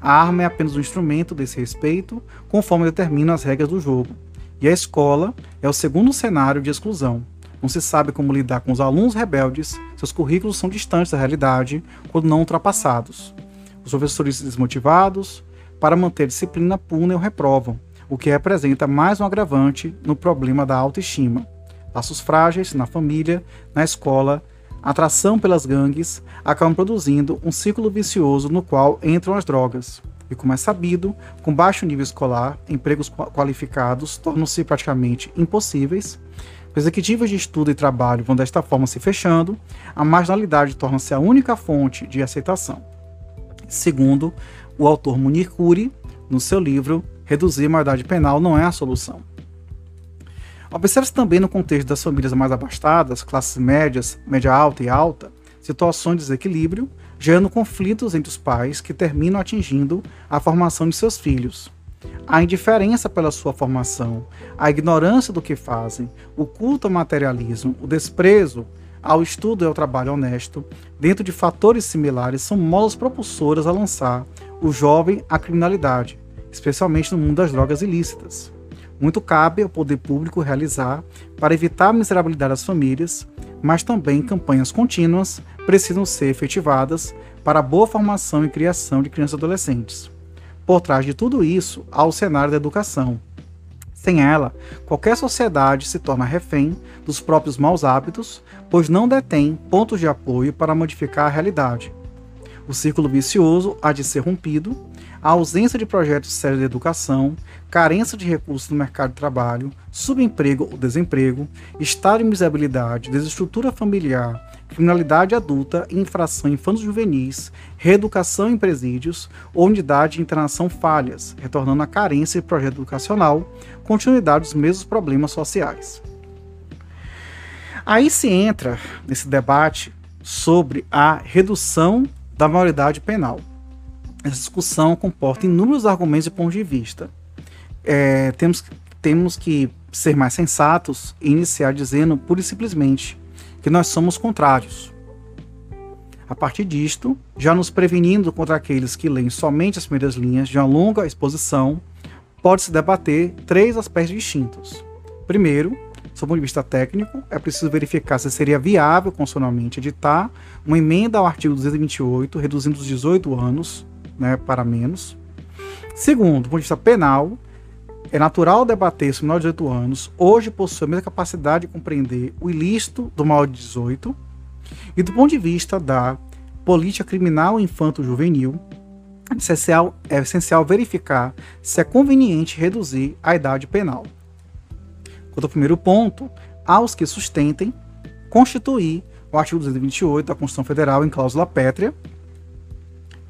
A arma é apenas um instrumento desse respeito, conforme determinam as regras do jogo. E a escola é o segundo cenário de exclusão. Não se sabe como lidar com os alunos rebeldes, seus currículos são distantes da realidade quando não ultrapassados. Os professores desmotivados, para manter disciplina, punem ou reprovam, o que representa mais um agravante no problema da autoestima laços frágeis na família, na escola, atração pelas gangues, acabam produzindo um ciclo vicioso no qual entram as drogas. E como é sabido, com baixo nível escolar, empregos qualificados tornam-se praticamente impossíveis, Perspectivas de estudo e trabalho vão desta forma se fechando, a marginalidade torna-se a única fonte de aceitação. Segundo o autor Munir Kuri, no seu livro Reduzir a maioridade penal não é a solução. Observa-se também no contexto das famílias mais abastadas, classes médias, média alta e alta, situações de desequilíbrio, gerando conflitos entre os pais que terminam atingindo a formação de seus filhos. A indiferença pela sua formação, a ignorância do que fazem, o culto ao materialismo, o desprezo ao estudo e ao trabalho honesto, dentro de fatores similares, são molas propulsoras a lançar o jovem à criminalidade, especialmente no mundo das drogas ilícitas. Muito cabe ao poder público realizar para evitar a miserabilidade das famílias, mas também campanhas contínuas precisam ser efetivadas para a boa formação e criação de crianças e adolescentes. Por trás de tudo isso, há o cenário da educação. Sem ela, qualquer sociedade se torna refém dos próprios maus hábitos, pois não detém pontos de apoio para modificar a realidade. O círculo vicioso há de ser rompido a ausência de projetos sérios de educação, carência de recursos no mercado de trabalho, subemprego ou desemprego, estado de miserabilidade, desestrutura familiar, criminalidade adulta, infração infanto-juvenis, reeducação em presídios, ou unidade de internação falhas, retornando à carência de projeto educacional, continuidade dos mesmos problemas sociais. Aí se entra nesse debate sobre a redução da maioridade penal essa discussão comporta inúmeros argumentos e pontos de vista. É, temos, temos que ser mais sensatos e iniciar dizendo pura e simplesmente que nós somos contrários. A partir disto, já nos prevenindo contra aqueles que leem somente as primeiras linhas de uma longa exposição, pode-se debater três aspectos distintos. Primeiro, sob o ponto de vista técnico, é preciso verificar se seria viável constitucionalmente editar uma emenda ao artigo 228, reduzindo os 18 anos né, para menos. Segundo, do ponto de vista penal, é natural debater se o menor de 18 anos hoje possui a mesma capacidade de compreender o ilícito do maior de 18. E do ponto de vista da política criminal infanto-juvenil, é essencial, é essencial verificar se é conveniente reduzir a idade penal. Quanto ao primeiro ponto, há os que sustentem constituir o artigo 228 da Constituição Federal em cláusula pétrea,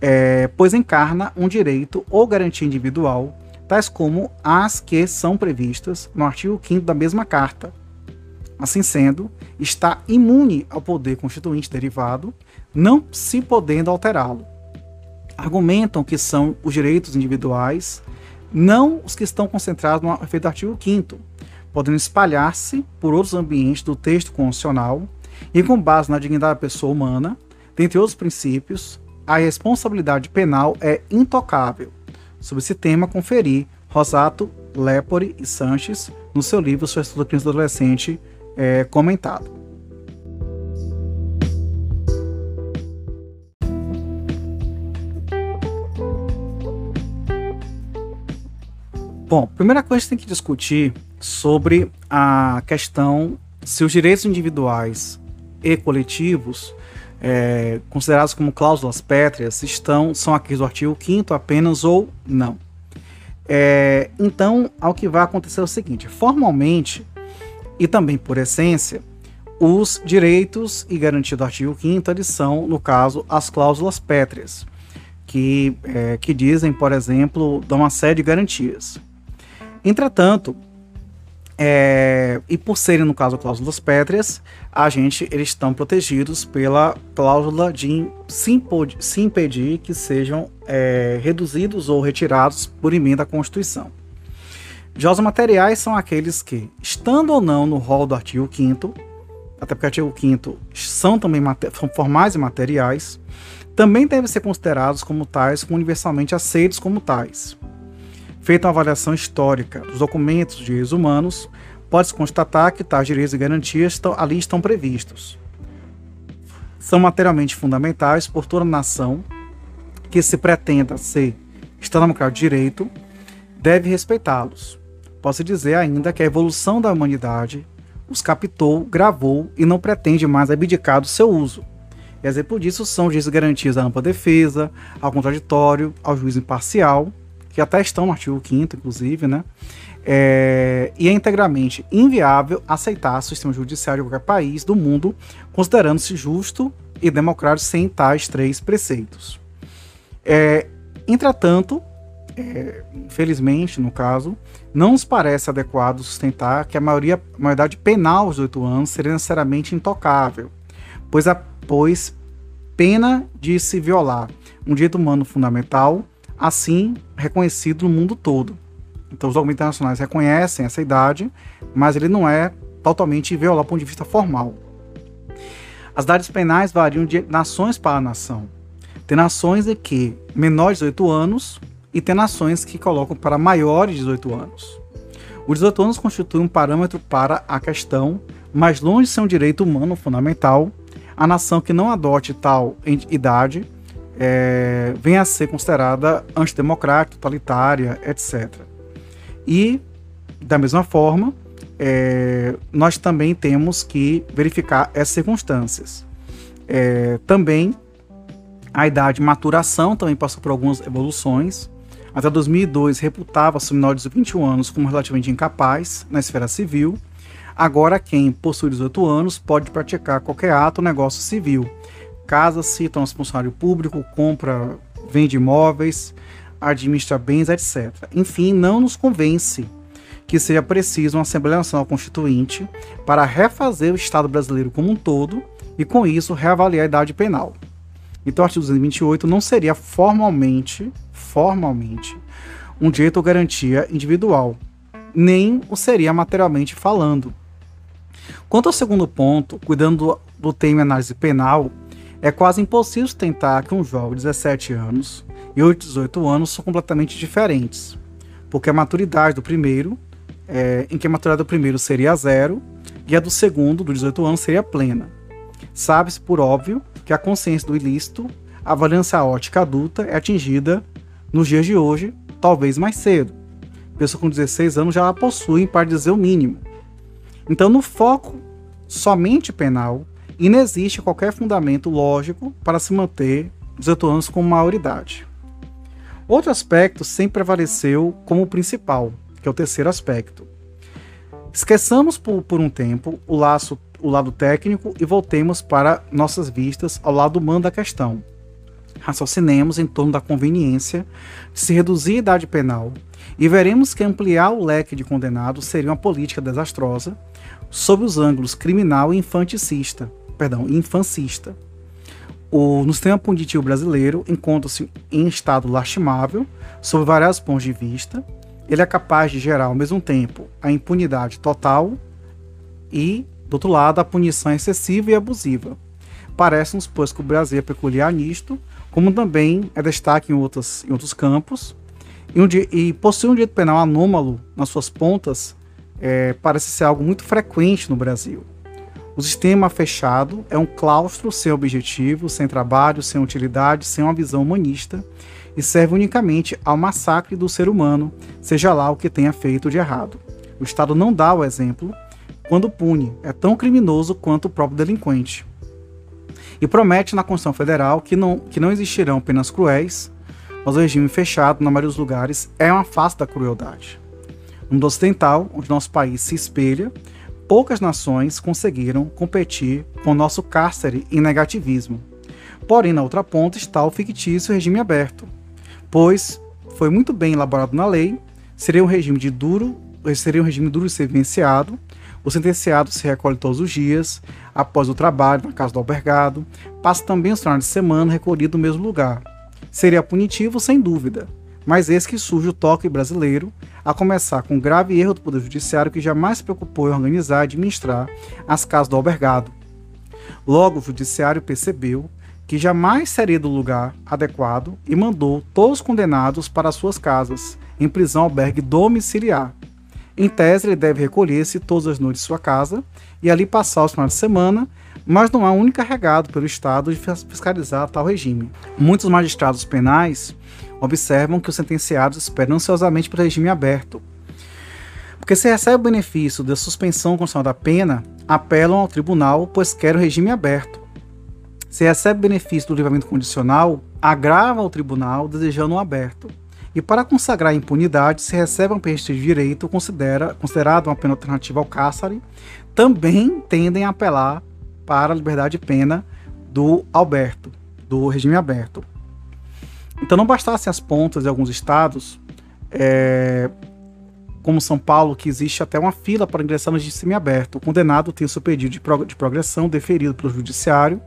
é, pois encarna um direito ou garantia individual, tais como as que são previstas no artigo 5 da mesma Carta. Assim sendo, está imune ao poder constituinte derivado, não se podendo alterá-lo. Argumentam que são os direitos individuais, não os que estão concentrados no efeito do artigo 5 podendo espalhar-se por outros ambientes do texto constitucional e com base na dignidade da pessoa humana, dentre outros princípios, a responsabilidade penal é intocável. Sobre esse tema, conferir Rosato, Lepore e Sanches no seu livro Sua Estudo Criança e Adolescente é, comentado. Bom, primeira coisa que tem que discutir sobre a questão se os direitos individuais e coletivos é, considerados como cláusulas pétreas estão são aqueles do artigo 5 apenas ou não. É, então, ao que vai acontecer é o seguinte: formalmente e também por essência, os direitos e garantias do artigo 5 eles são, no caso, as cláusulas pétreas, que, é, que dizem, por exemplo, dão uma série de garantias. Entretanto, é, e por serem, no caso, cláusulas pétreas, a gente, eles estão protegidos pela cláusula de se, impod, se impedir que sejam é, reduzidos ou retirados por emenda à Constituição. Já os materiais são aqueles que, estando ou não no rol do artigo 5 até porque o artigo 5 são também são formais e materiais, também devem ser considerados como tais, universalmente aceitos como tais. Feita uma avaliação histórica dos documentos de direitos humanos, pode-se constatar que tais direitos e garantias estão, ali estão previstos. São materialmente fundamentais por toda nação que se pretenda ser Estado democrático de direito, deve respeitá-los. Posso dizer ainda que a evolução da humanidade os captou, gravou e não pretende mais abdicar do seu uso. Exemplo disso são os direitos garantias à ampla defesa, ao contraditório, ao juízo imparcial que até estão no artigo 5 inclusive, né? é, e é integralmente inviável aceitar o sistema judiciário de qualquer país do mundo, considerando-se justo e democrático sem tais três preceitos. É, entretanto, é, infelizmente, no caso, não nos parece adequado sustentar que a, maioria, a maioridade penal aos 18 anos seria necessariamente intocável, pois, a, pois pena de se violar um direito humano fundamental, assim reconhecido no mundo todo. Então, os documentos internacionais reconhecem essa idade, mas ele não é totalmente inviolável do ponto de vista formal. As idades penais variam de nações para nação. Tem nações em que menores de 18 anos e tem nações que colocam para maiores de 18 anos. Os 18 anos constituem um parâmetro para a questão, mas longe de ser um direito humano fundamental, a nação que não adote tal idade é, vem a ser considerada antidemocrática, totalitária, etc. E, da mesma forma, é, nós também temos que verificar essas circunstâncias. É, também a idade de maturação também passou por algumas evoluções. Até 2002 reputava-se menores de 21 anos como relativamente incapaz na esfera civil. Agora, quem possui 18 anos pode praticar qualquer ato ou negócio civil. Casa-se, torna-se funcionário público, compra, vende imóveis, administra bens, etc. Enfim, não nos convence que seja preciso uma Assembleia Nacional Constituinte para refazer o Estado brasileiro como um todo e, com isso, reavaliar a idade penal. Então, o artigo 228 não seria formalmente, formalmente, um direito ou garantia individual, nem o seria materialmente falando. Quanto ao segundo ponto, cuidando do, do tema análise penal, é quase impossível tentar que um jovem de 17 anos e os 18 anos são completamente diferentes, porque a maturidade do primeiro é, em que a maturidade do primeiro seria zero e a do segundo, do 18 anos, seria plena. Sabe-se, por óbvio, que a consciência do ilícito, a valência ótica adulta, é atingida nos dias de hoje, talvez mais cedo. Pessoa com 16 anos já a possuem, para dizer o mínimo. Então, no foco somente penal, inexiste qualquer fundamento lógico para se manter 18 anos como maioridade. Outro aspecto sempre prevaleceu como principal, que é o terceiro aspecto. Esqueçamos por, por um tempo o, laço, o lado técnico e voltemos para nossas vistas ao lado humano da questão. Raciocinemos em torno da conveniência de se reduzir a idade penal e veremos que ampliar o leque de condenados seria uma política desastrosa sob os ângulos criminal e infanticista, perdão, infancista. O, no sistema punitivo brasileiro encontra-se em estado lastimável, sob vários pontos de vista, ele é capaz de gerar ao mesmo tempo a impunidade total e, do outro lado, a punição excessiva e abusiva. Parece-nos, pois, que o Brasil é peculiar nisto, como também é destaque em, outros em outros campos, e, um, e possui um direito penal anômalo nas suas pontas, é, parece ser algo muito frequente no Brasil. O sistema fechado é um claustro sem objetivo, sem trabalho, sem utilidade, sem uma visão humanista, e serve unicamente ao massacre do ser humano, seja lá o que tenha feito de errado. O Estado não dá o exemplo quando pune, é tão criminoso quanto o próprio delinquente. E promete na Constituição Federal que não, que não existirão penas cruéis, mas o regime fechado, na maioria dos lugares, é uma face da crueldade. No mundo ocidental, onde nosso país se espelha, poucas nações conseguiram competir com nosso cárcere em negativismo. Porém, na outra ponta está o fictício regime aberto, pois foi muito bem elaborado na lei, seria um regime de duro, seria um regime duro de ser vivenciado, o sentenciado se recolhe todos os dias, após o trabalho na casa do albergado, passa também os finais de semana recolhido no mesmo lugar. Seria punitivo, sem dúvida, mas esse que surge o toque brasileiro, a começar com o grave erro do Poder Judiciário que jamais se preocupou em organizar e administrar as casas do albergado. Logo, o Judiciário percebeu que jamais seria do lugar adequado e mandou todos os condenados para suas casas, em prisão albergue domiciliar. Em tese, ele deve recolher-se todas as noites em sua casa e ali passar os finais de semana, mas não há um encarregado pelo Estado de fiscalizar tal regime. Muitos magistrados penais observam que os sentenciados esperam ansiosamente para o regime aberto. Porque se recebe o benefício da suspensão constitucional da pena, apelam ao tribunal, pois querem o regime aberto. Se recebe benefício do livramento condicional, agrava o tribunal desejando um aberto. E para consagrar a impunidade, se recebe um peixe de direito considera, considerado uma pena alternativa ao cárcere, também tendem a apelar para a liberdade de pena do Alberto, do regime aberto. Então não bastassem as pontas de alguns estados, é, como São Paulo, que existe até uma fila para ingressar no regime aberto. O condenado tem o seu pedido de, prog de progressão deferido pelo judiciário,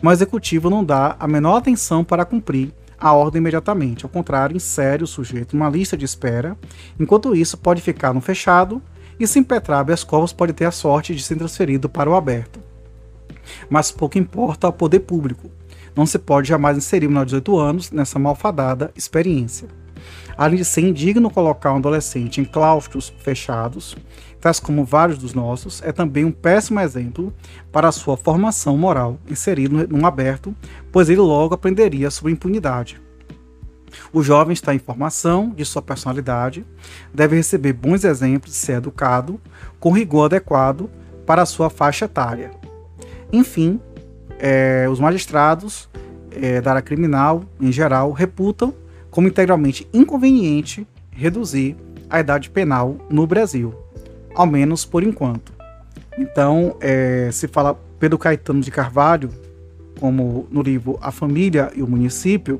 mas o executivo não dá a menor atenção para cumprir a ordem imediatamente. Ao contrário, insere o sujeito numa lista de espera. Enquanto isso, pode ficar no fechado e, se impetrar habeas corpus, pode ter a sorte de ser transferido para o aberto. Mas pouco importa ao poder público. Não se pode jamais inserir menor de 18 anos nessa malfadada experiência. Além de ser indigno colocar um adolescente em claustros fechados, tais como vários dos nossos, é também um péssimo exemplo para a sua formação moral, inserido num aberto, pois ele logo aprenderia sobre impunidade. O jovem está em formação de sua personalidade, deve receber bons exemplos de ser educado, com rigor adequado para a sua faixa etária. Enfim, é, os magistrados é, da área criminal, em geral, reputam como integralmente inconveniente reduzir a idade penal no Brasil, ao menos por enquanto. Então, é, se fala Pedro Caetano de Carvalho, como no livro A Família e o Município,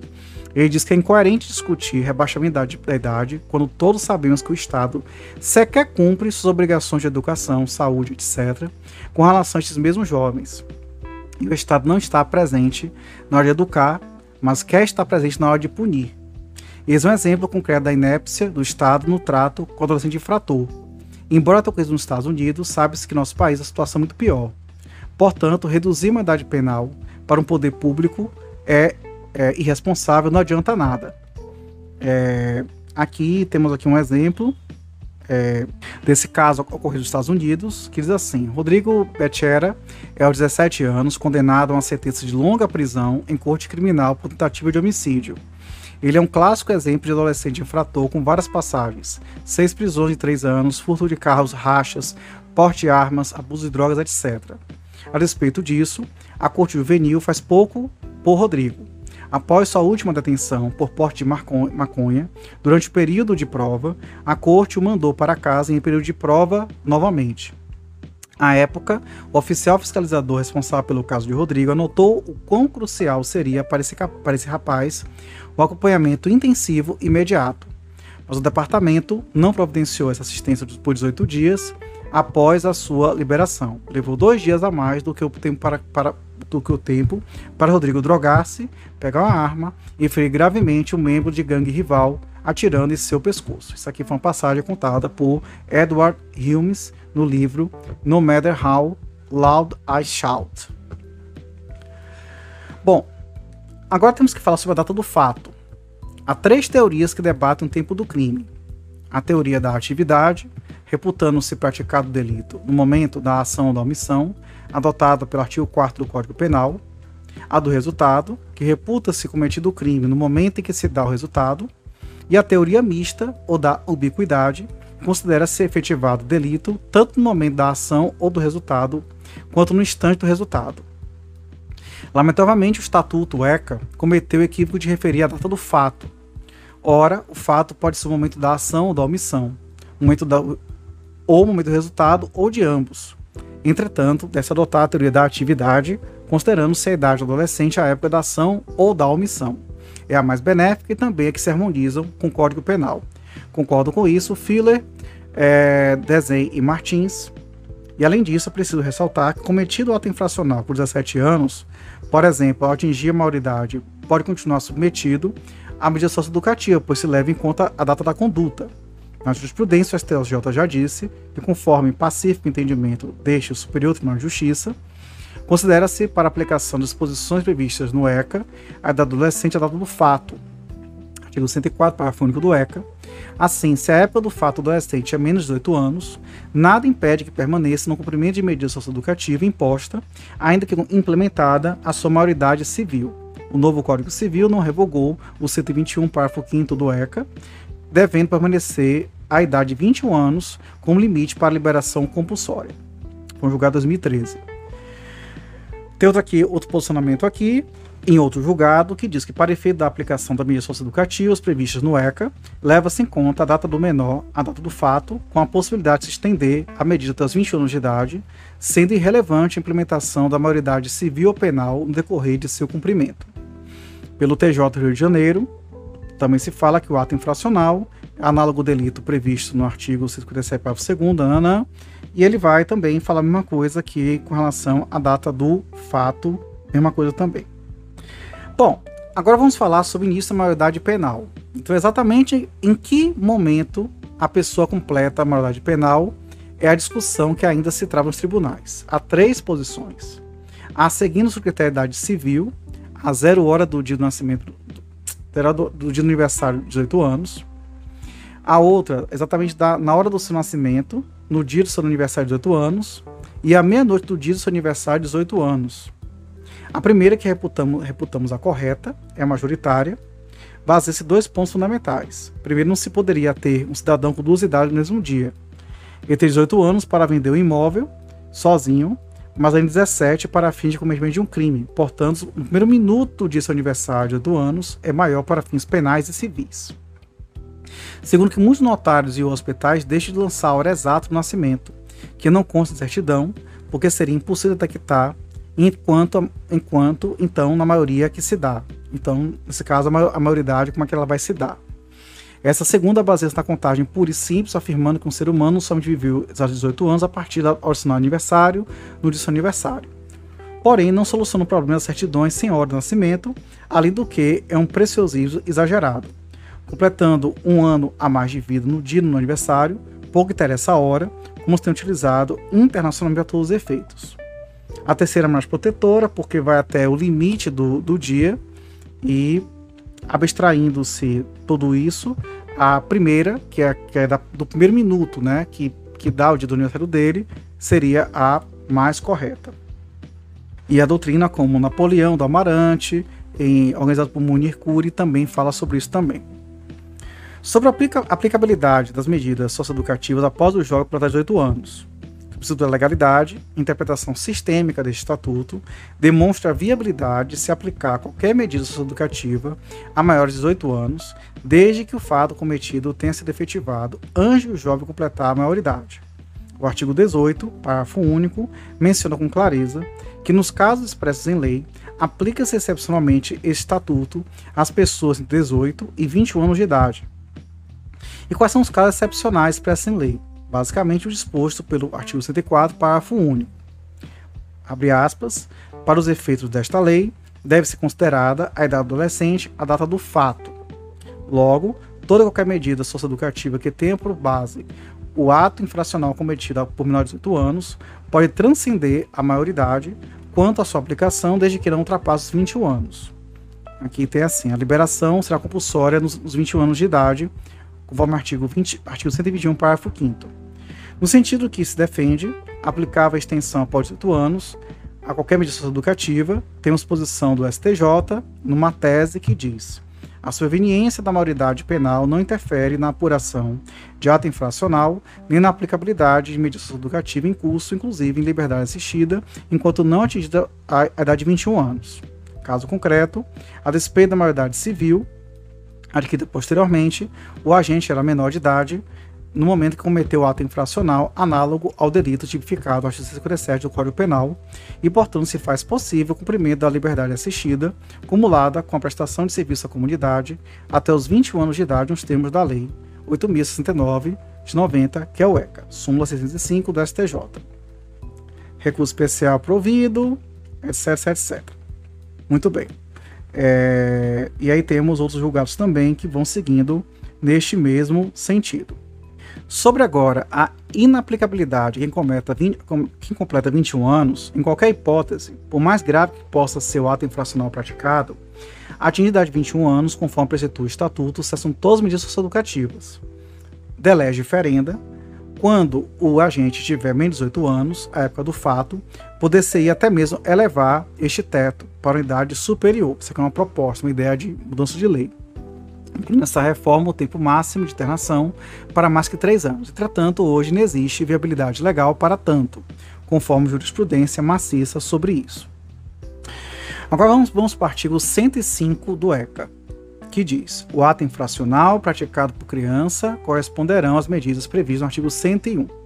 ele diz que é incoerente discutir rebaixamento da idade quando todos sabemos que o Estado sequer cumpre suas obrigações de educação, saúde, etc., com relação a esses mesmos jovens. E o Estado não está presente na hora de educar, mas quer estar presente na hora de punir. Eis um exemplo concreto da inépcia do Estado no trato com o adolescente infrator. Embora ocorra nos Estados Unidos, sabe-se que no nosso país a situação é muito pior. Portanto, reduzir uma idade penal para um poder público é, é irresponsável, não adianta nada. É, aqui temos aqui um exemplo é, desse caso ocorrido nos Estados Unidos, que diz assim: Rodrigo Betchera é aos 17 anos condenado a uma sentença de longa prisão em corte criminal por tentativa de homicídio. Ele é um clássico exemplo de adolescente infrator com várias passagens: seis prisões de três anos, furto de carros, rachas, porte de armas, abuso de drogas, etc. A respeito disso, a Corte Juvenil faz pouco por Rodrigo. Após sua última detenção por porte de maconha, durante o período de prova, a corte o mandou para casa em período de prova novamente. À época, o oficial fiscalizador responsável pelo caso de Rodrigo anotou o quão crucial seria para esse, para esse rapaz o acompanhamento intensivo imediato. Mas o departamento não providenciou essa assistência por 18 dias após a sua liberação. Levou dois dias a mais do que o tempo para, para, do que o tempo para Rodrigo drogar-se, pegar uma arma e ferir gravemente um membro de gangue rival, atirando em seu pescoço. Isso aqui foi uma passagem contada por Edward Humes no livro No Matter How Loud I Shout. Bom, Agora temos que falar sobre a data do fato. Há três teorias que debatem o tempo do crime. A teoria da atividade, reputando-se praticado o delito no momento da ação ou da omissão, adotada pelo artigo 4 do Código Penal. A do resultado, que reputa-se cometido o crime no momento em que se dá o resultado. E a teoria mista, ou da ubiquidade, considera-se efetivado o delito tanto no momento da ação ou do resultado, quanto no instante do resultado. Lamentavelmente, o Estatuto ECA cometeu o equívoco de referir a data do fato. Ora, o fato pode ser o momento da ação ou da omissão, momento da, ou momento do resultado, ou de ambos. Entretanto, deve-se adotar a teoria da atividade, considerando-se a idade do adolescente à época da ação ou da omissão. É a mais benéfica e também a que se harmonizam com o Código Penal. Concordo com isso Filler, é, Desen e Martins. E além disso, é preciso ressaltar que cometido o ato infracional por 17 anos, por exemplo, ao atingir a maioridade, pode continuar submetido à medida socioeducativa, pois se leva em conta a data da conduta. Na jurisprudência, o STJ já disse que, conforme pacífico entendimento deste o Superior Tribunal de Justiça, considera-se, para aplicação das disposições previstas no ECA, a do adolescente a data do fato. Artigo 104, parágrafo único do ECA, Assim, se a época do fato do adolescente é menos de 18 anos, nada impede que permaneça no cumprimento de medida socioeducativa imposta, ainda que implementada a sua maioridade civil. O novo Código Civil não revogou o 121, parágrafo 5 do ECA, devendo permanecer a idade de 21 anos como limite para liberação compulsória. Foi julgado em 2013. Tem outro aqui, outro posicionamento aqui, em outro julgado, que diz que para efeito da aplicação das medidas socioeducativas previstas no ECA, leva-se em conta a data do menor, a data do fato, com a possibilidade de se estender a medida até os 20 anos de idade, sendo irrelevante a implementação da maioridade civil ou penal no decorrer de seu cumprimento. Pelo TJ Rio de Janeiro, também se fala que o ato infracional é análogo delito previsto no artigo 157, parágrafo 2 ANA, e ele vai também falar a mesma coisa aqui com relação à data do fato, mesma coisa também. Bom, agora vamos falar sobre início da maioridade penal. Então, exatamente em que momento a pessoa completa a maioridade penal é a discussão que ainda se trava nos tribunais. Há três posições. A seguindo o critério de idade civil, a zero hora do dia do nascimento, do, do dia do aniversário de 18 anos. A outra, exatamente da, na hora do seu nascimento, no dia do seu aniversário de 18 anos. E à meia-noite do dia do seu aniversário de 18 anos. A primeira que reputamos, reputamos a correta é a majoritária, baseia-se dois pontos fundamentais. Primeiro, não se poderia ter um cidadão com duas idades no mesmo dia. Ele tem 18 anos para vender o um imóvel sozinho, mas ainda 17 para fins de cometimento de um crime. Portanto, o primeiro minuto de seu aniversário de 18 anos é maior para fins penais e civis. Segundo que muitos notários e hospitais deixam de lançar a hora exata do nascimento, que não consta em certidão, porque seria impossível detectar enquanto, enquanto então, na maioria que se dá. Então, nesse caso, a maioridade, como é que ela vai se dar. Essa segunda baseia-se na contagem pura e simples, afirmando que um ser humano somente viveu aos 18 anos a partir do sinal aniversário, no dia do seu aniversário. Porém, não soluciona o problema das certidões sem hora de nascimento, além do que é um preciosismo exagerado. Completando um ano a mais de vida no dia do aniversário, pouco interessa a hora, como se tem utilizado internacionalmente a todos os efeitos. A terceira é mais protetora, porque vai até o limite do, do dia e abstraindo-se tudo isso, a primeira, que é, que é da, do primeiro minuto, né, que, que dá o dia do aniversário dele, seria a mais correta. E a doutrina, como Napoleão do Amarante, em, organizado por Munir Cury, também fala sobre isso também. Sobre a aplica aplicabilidade das medidas socioeducativas após o jogo para 18 anos princípio da legalidade, interpretação sistêmica deste estatuto, demonstra a viabilidade de se aplicar qualquer medida socioeducativa a maiores de 18 anos, desde que o fato cometido tenha sido efetivado antes do jovem completar a maioridade. O artigo 18, parágrafo único, menciona com clareza que nos casos expressos em lei, aplica-se excepcionalmente este estatuto às pessoas entre 18 e 21 anos de idade. E quais são os casos excepcionais expressos em lei? Basicamente o disposto pelo artigo 104, parágrafo único. Abre aspas, para os efeitos desta lei, deve ser considerada a idade do adolescente a data do fato. Logo, toda qualquer medida socioeducativa que tenha por base o ato infracional cometido por menor de 18 anos pode transcender a maioridade quanto à sua aplicação desde que não ultrapasse os 21 anos. Aqui tem assim, a liberação será compulsória nos 21 anos de idade, conforme o artigo, 20, artigo 121, parágrafo 5 no sentido que se defende, aplicava a extensão após 18 anos a qualquer medida educativa, temos posição do STJ numa tese que diz: a superveniência da maioridade penal não interfere na apuração de ato infracional nem na aplicabilidade de medida educativa em curso, inclusive em liberdade assistida, enquanto não atingida a idade de 21 anos. Caso concreto, a despeito da maioridade civil, adquirida posteriormente, o agente era menor de idade, no momento que cometeu ato infracional análogo ao delito tipificado no artigo 157 do Código Penal e, portanto, se faz possível o cumprimento da liberdade assistida, cumulada com a prestação de serviço à comunidade até os 21 anos de idade nos termos da Lei 8.069 de 90, que é o ECA, súmula 65 do STJ. Recurso especial provido, etc, etc. Muito bem. É... E aí temos outros julgados também que vão seguindo neste mesmo sentido. Sobre agora a inaplicabilidade quem, completa 20, quem completa 21 anos, em qualquer hipótese, por mais grave que possa ser o ato infracional praticado, atingida a idade de 21 anos, conforme preceitua o estatuto, cessam todas as medidas socioeducativas. Delege diferenda, quando o agente tiver menos de 18 anos, à época do fato, poder-se até mesmo elevar este teto para uma idade superior. Isso aqui é uma proposta, uma ideia de mudança de lei nessa reforma o tempo máximo de internação para mais que três anos. Entretanto, hoje não existe viabilidade legal para tanto, conforme jurisprudência maciça sobre isso. Agora vamos, vamos para o artigo 105 do ECA, que diz: o ato infracional praticado por criança corresponderão às medidas previstas no artigo 101.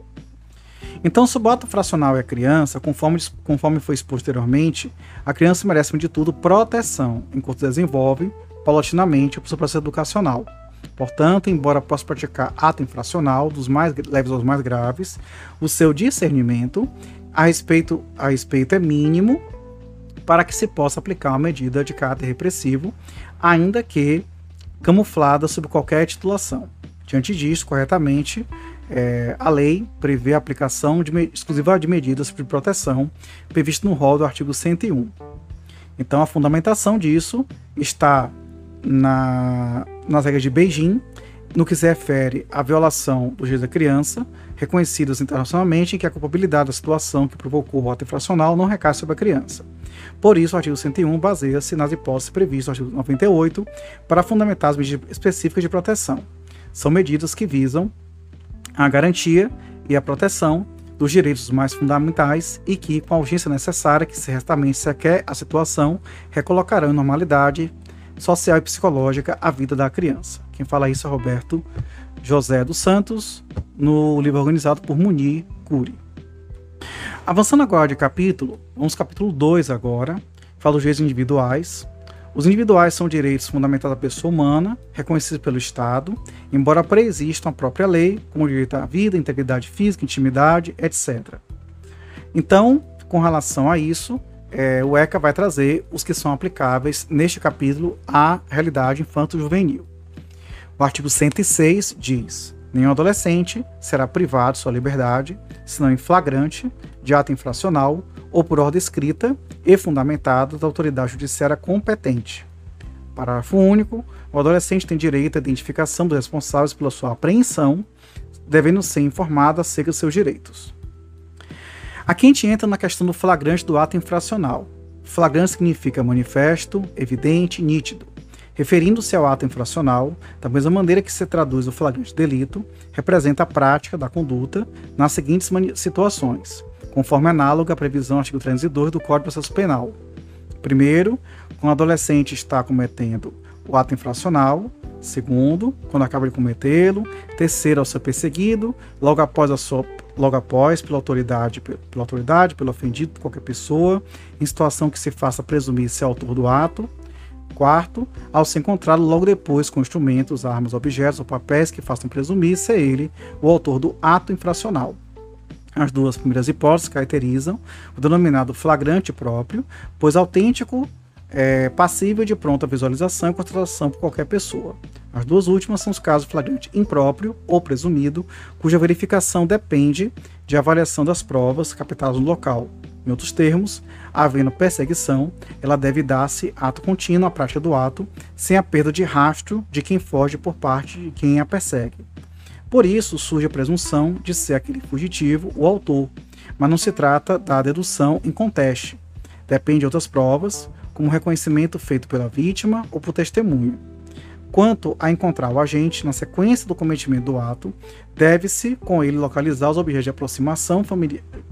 Então, se o ato fracional é criança, conforme, conforme foi exposto anteriormente, a criança merece, de tudo, proteção, enquanto desenvolve, paulatinamente, o seu processo educacional. Portanto, embora possa praticar ato infracional, dos mais leves aos mais graves, o seu discernimento a respeito, a respeito é mínimo para que se possa aplicar uma medida de caráter repressivo, ainda que camuflada sob qualquer titulação. Diante disso, corretamente, é, a lei prevê a aplicação de, exclusiva de medidas de proteção previsto no rol do artigo 101. Então, a fundamentação disso está na, nas regras de Beijing, no que se refere à violação dos direitos da criança, reconhecidas internacionalmente, em que a culpabilidade da situação que provocou o ato infracional não recai sobre a criança. Por isso, o artigo 101 baseia-se nas hipóteses previstas no artigo 98 para fundamentar as medidas específicas de proteção. São medidas que visam a garantia e a proteção dos direitos mais fundamentais e que, com a urgência necessária que se restamente se a situação, recolocarão em normalidade social e psicológica a vida da criança. Quem fala isso é Roberto José dos Santos, no livro organizado por Munir Cury. Avançando agora de capítulo, vamos capítulo 2 agora, fala dos direitos individuais. Os individuais são direitos fundamentais da pessoa humana, reconhecidos pelo Estado, embora preexistam a própria lei, como o direito à vida, integridade física, intimidade, etc. Então, com relação a isso, é, o ECA vai trazer os que são aplicáveis neste capítulo à realidade infanto-juvenil. O artigo 106 diz: nenhum adolescente será privado de sua liberdade, senão em flagrante, de ato infracional ou por ordem escrita e fundamentada da autoridade judiciária competente. Parágrafo único. O adolescente tem direito à identificação dos responsáveis pela sua apreensão, devendo ser informado acerca de seus direitos. Aqui a gente entra na questão do flagrante do ato infracional. Flagrante significa manifesto, evidente, nítido. Referindo-se ao ato infracional, da mesma maneira que se traduz o flagrante delito, representa a prática da conduta nas seguintes situações, conforme análoga à previsão artigo 302 do Código de Processo Penal. Primeiro, quando o adolescente está cometendo o ato infracional. Segundo, quando acaba de cometê-lo. Terceiro, ao ser perseguido. Logo após a sua logo após, pela autoridade, pela autoridade, pelo ofendido, qualquer pessoa, em situação que se faça presumir ser autor do ato. Quarto, ao se encontrá-lo logo depois com instrumentos, armas, objetos ou papéis que façam presumir ser ele o autor do ato infracional. As duas primeiras hipóteses caracterizam o denominado flagrante próprio, pois autêntico é passível de pronta visualização e constatação por qualquer pessoa. As duas últimas são os casos flagrante impróprio ou presumido, cuja verificação depende de avaliação das provas captadas no local. Em outros termos, havendo perseguição, ela deve dar-se ato contínuo à prática do ato, sem a perda de rastro de quem foge por parte de quem a persegue. Por isso, surge a presunção de ser aquele fugitivo o autor, mas não se trata da dedução em conteste. Depende de outras provas, como reconhecimento feito pela vítima ou por testemunho. Quanto a encontrar o agente na sequência do cometimento do ato, deve-se com ele localizar os objetos de aproximação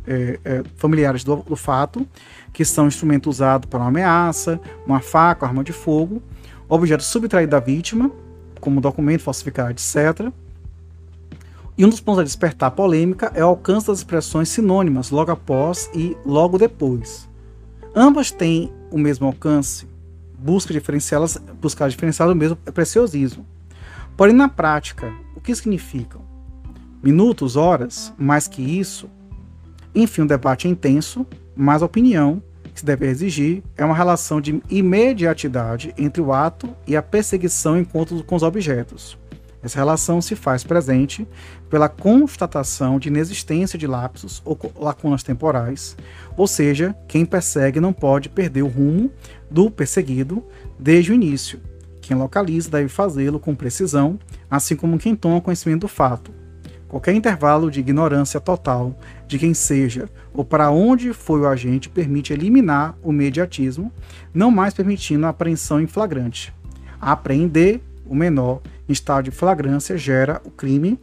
é, é, familiares do, do, fato, que são instrumento usado para uma ameaça, uma faca, arma de fogo, objeto subtraído da vítima, como documento falsificado, etc. E um dos pontos a despertar polêmica é o alcance das expressões sinônimas logo após e logo depois. Ambas têm o mesmo alcance, busca diferenciá-las, buscar diferenciar o mesmo preciosismo. Porém, na prática, o que significam? Minutos, horas, mais que isso? Enfim, um debate é intenso, mas a opinião que se deve exigir é uma relação de imediatidade entre o ato e a perseguição enquanto com os objetos. Essa relação se faz presente pela constatação de inexistência de lapsos ou lacunas temporais, ou seja, quem persegue não pode perder o rumo do perseguido desde o início. Quem localiza deve fazê-lo com precisão, assim como quem toma conhecimento do fato. Qualquer intervalo de ignorância total de quem seja ou para onde foi o agente permite eliminar o mediatismo, não mais permitindo a apreensão em flagrante. Apreender o menor em estado de flagrância gera o crime.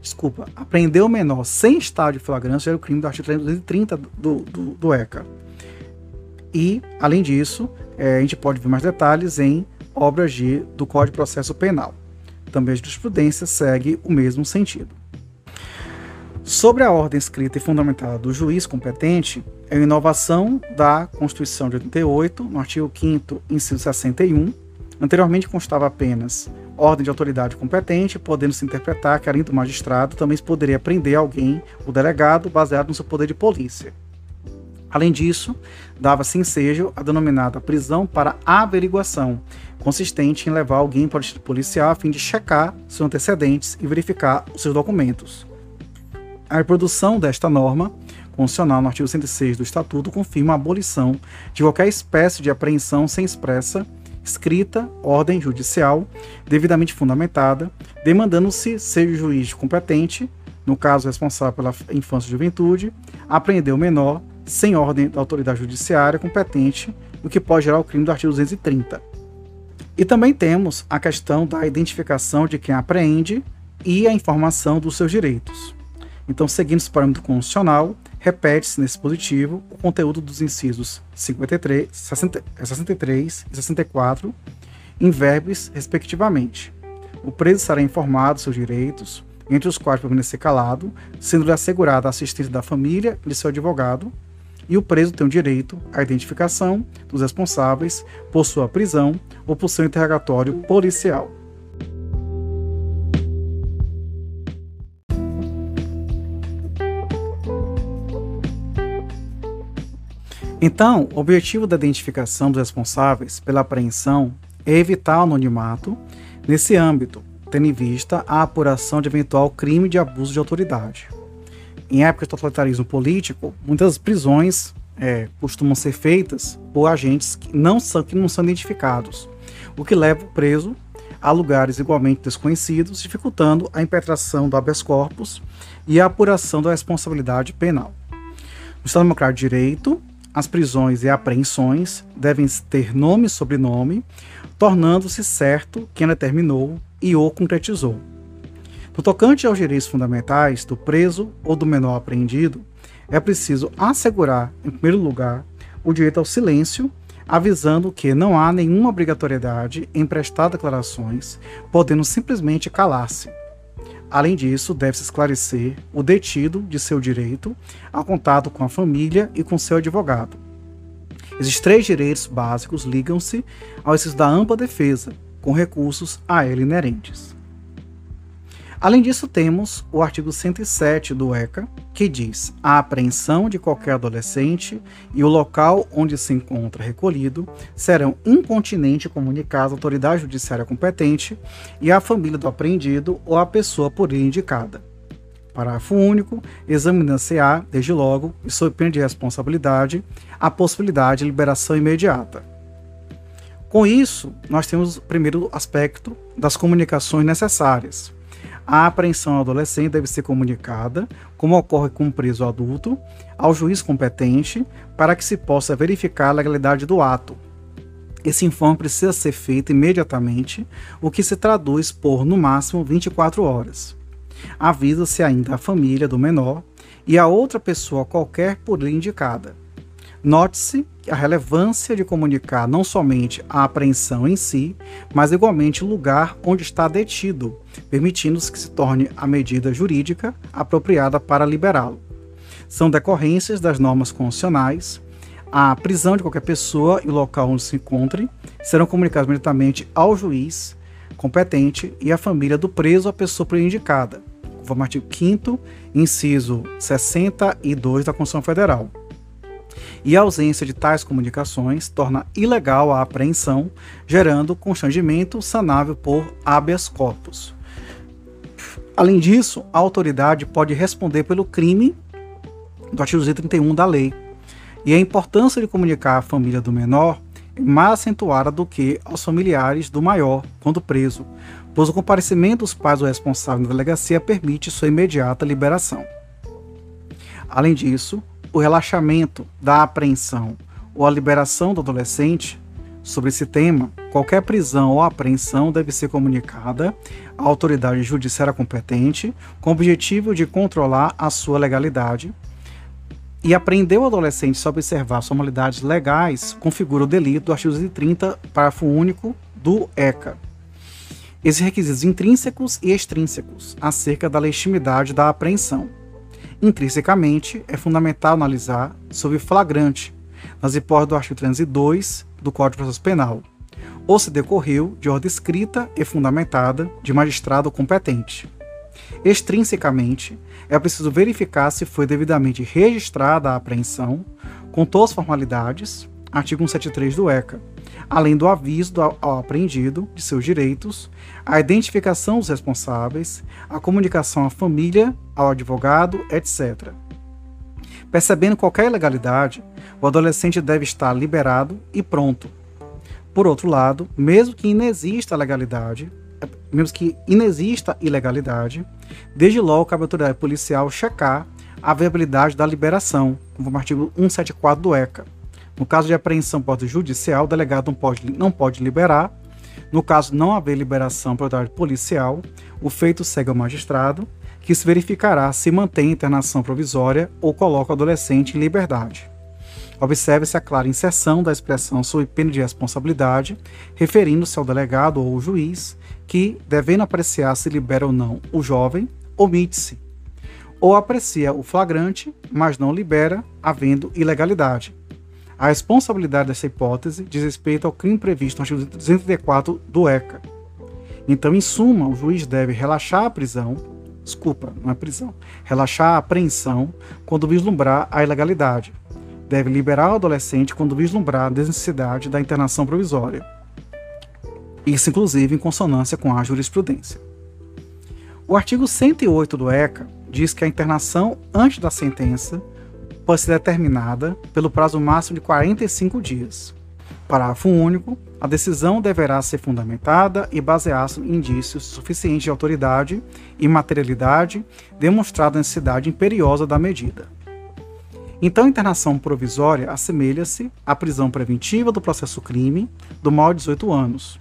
Desculpa, apreender o menor sem estado de flagrância gera o crime do artigo 330 do, do, do ECA. E, além disso, é, a gente pode ver mais detalhes em obras de, do Código de Processo Penal. Também a jurisprudência segue o mesmo sentido. Sobre a ordem escrita e fundamentada do juiz competente, é uma inovação da Constituição de 88, no artigo 5 inciso 61. Anteriormente constava apenas ordem de autoridade competente, podendo se interpretar que, além do magistrado, também se poderia prender alguém, o delegado, baseado no seu poder de polícia. Além disso, dava-se ensejo a denominada prisão para averiguação, consistente em levar alguém para o distrito policial a fim de checar seus antecedentes e verificar os seus documentos. A reprodução desta norma constitucional no artigo 106 do Estatuto confirma a abolição de qualquer espécie de apreensão sem expressa, escrita, ordem judicial, devidamente fundamentada, demandando-se o juiz competente, no caso responsável pela infância e juventude, apreender o menor sem ordem da autoridade judiciária competente, o que pode gerar o crime do artigo 230. E também temos a questão da identificação de quem apreende e a informação dos seus direitos. Então, seguindo esse parâmetro constitucional, repete-se nesse positivo o conteúdo dos incisos 53, 60, 63 e 64, em verbos, respectivamente. O preso será informado dos seus direitos, entre os quais permanecer calado, sendo-lhe assegurada a assistência da família e de seu advogado, e o preso tem o direito à identificação dos responsáveis por sua prisão ou por seu interrogatório policial. Então, o objetivo da identificação dos responsáveis pela apreensão é evitar o anonimato nesse âmbito, tendo em vista a apuração de eventual crime de abuso de autoridade em época de totalitarismo político, muitas prisões é, costumam ser feitas por agentes que não são, que não são identificados, o que leva o preso a lugares igualmente desconhecidos, dificultando a impetração do habeas corpus e a apuração da responsabilidade penal. No Estado Democrático de Direito, as prisões e apreensões devem ter nome e sobrenome, tornando-se certo quem determinou e o concretizou. No tocante aos direitos fundamentais do preso ou do menor apreendido, é preciso assegurar, em primeiro lugar, o direito ao silêncio, avisando que não há nenhuma obrigatoriedade em prestar declarações, podendo simplesmente calar-se. Além disso, deve-se esclarecer o detido de seu direito ao contato com a família e com seu advogado. Esses três direitos básicos ligam-se ao exercício da ampla defesa, com recursos a ele inerentes. Além disso, temos o artigo 107 do ECA, que diz: a apreensão de qualquer adolescente e o local onde se encontra recolhido serão incontinente comunicados à autoridade judiciária competente e à família do apreendido ou à pessoa por ele indicada. Parágrafo único. Examina-se-á, desde logo, e sob pena de responsabilidade, a possibilidade de liberação imediata. Com isso, nós temos o primeiro aspecto das comunicações necessárias a apreensão adolescente deve ser comunicada, como ocorre com um preso adulto, ao juiz competente para que se possa verificar a legalidade do ato. Esse informe precisa ser feito imediatamente, o que se traduz por, no máximo, 24 horas. Avisa-se ainda a família do menor e a outra pessoa qualquer por ele indicada. Note-se a relevância de comunicar não somente a apreensão em si, mas igualmente o lugar onde está detido, permitindo-se que se torne a medida jurídica apropriada para liberá-lo. São decorrências das normas constitucionais. A prisão de qualquer pessoa e o local onde se encontre serão comunicados imediatamente ao juiz competente e à família do preso ou pessoa por indicada, conforme o artigo 5 inciso 62 da Constituição Federal e a ausência de tais comunicações torna ilegal a apreensão, gerando constrangimento sanável por habeas corpus. Além disso, a autoridade pode responder pelo crime do artigo 231 da lei, e a importância de comunicar à família do menor é mais acentuada do que aos familiares do maior, quando preso, pois o comparecimento dos pais ou responsável na delegacia permite sua imediata liberação. Além disso, o relaxamento da apreensão ou a liberação do adolescente sobre esse tema, qualquer prisão ou apreensão deve ser comunicada à autoridade judiciária competente com o objetivo de controlar a sua legalidade e apreendeu o adolescente a observar as formalidades legais configura o delito do artigo 230, parágrafo único do ECA. Esses requisitos intrínsecos e extrínsecos acerca da legitimidade da apreensão. Intrinsecamente, é fundamental analisar sobre flagrante, nas hipóteses do artigo 302 do Código de Processo Penal, ou se decorreu de ordem escrita e fundamentada de magistrado competente. Extrinsecamente, é preciso verificar se foi devidamente registrada a apreensão, com todas as formalidades, artigo 173 do ECA, além do aviso ao apreendido de seus direitos, a identificação dos responsáveis, a comunicação à família, ao advogado, etc. Percebendo qualquer ilegalidade, o adolescente deve estar liberado e pronto. Por outro lado, mesmo que inexista legalidade, mesmo que inexista ilegalidade, desde logo cabe à autoridade policial checar a viabilidade da liberação, conforme o artigo 174 do ECA. No caso de apreensão por ordem judicial, o delegado não pode, não pode liberar. No caso de não haver liberação por autoridade policial, o feito segue ao magistrado, que se verificará se mantém a internação provisória ou coloca o adolescente em liberdade. Observe-se a clara inserção da expressão sob pena de responsabilidade, referindo-se ao delegado ou juiz, que, devendo apreciar se libera ou não o jovem, omite-se. Ou aprecia o flagrante, mas não libera, havendo ilegalidade. A responsabilidade dessa hipótese diz respeito ao crime previsto no artigo 234 do ECA. Então, em suma, o juiz deve relaxar a prisão, desculpa, não é prisão, relaxar a apreensão quando vislumbrar a ilegalidade. Deve liberar o adolescente quando vislumbrar a desnecessidade da internação provisória. Isso, inclusive, em consonância com a jurisprudência. O artigo 108 do ECA diz que a internação antes da sentença pode ser determinada pelo prazo máximo de 45 dias. Parágrafo único. A decisão deverá ser fundamentada e basear-se em indícios suficientes de autoridade e materialidade, demonstrada a necessidade imperiosa da medida. Então, a internação provisória assemelha-se à prisão preventiva do processo crime do maior de 18 anos.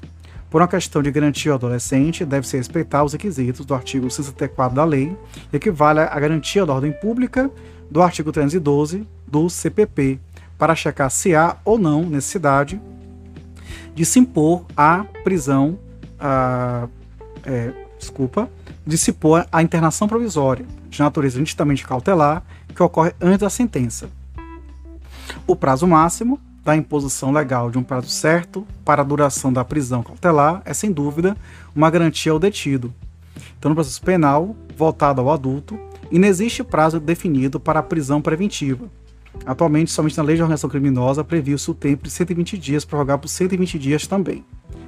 Por uma questão de garantia ao adolescente, deve-se respeitar os requisitos do artigo 64 da lei, equivale à garantia da ordem pública do artigo 312 do CPP, para checar se há ou não necessidade de se impor a prisão, a, é, desculpa, de se impor a internação provisória, de natureza nitidamente cautelar, que ocorre antes da sentença. O prazo máximo da imposição legal de um prazo certo para a duração da prisão cautelar é, sem dúvida, uma garantia ao detido. Então, no processo penal, voltado ao adulto, e não existe prazo definido para a prisão preventiva. Atualmente, somente na Lei de Organização Criminosa previu-se o tempo de 120 dias, prorrogado por 120 dias também.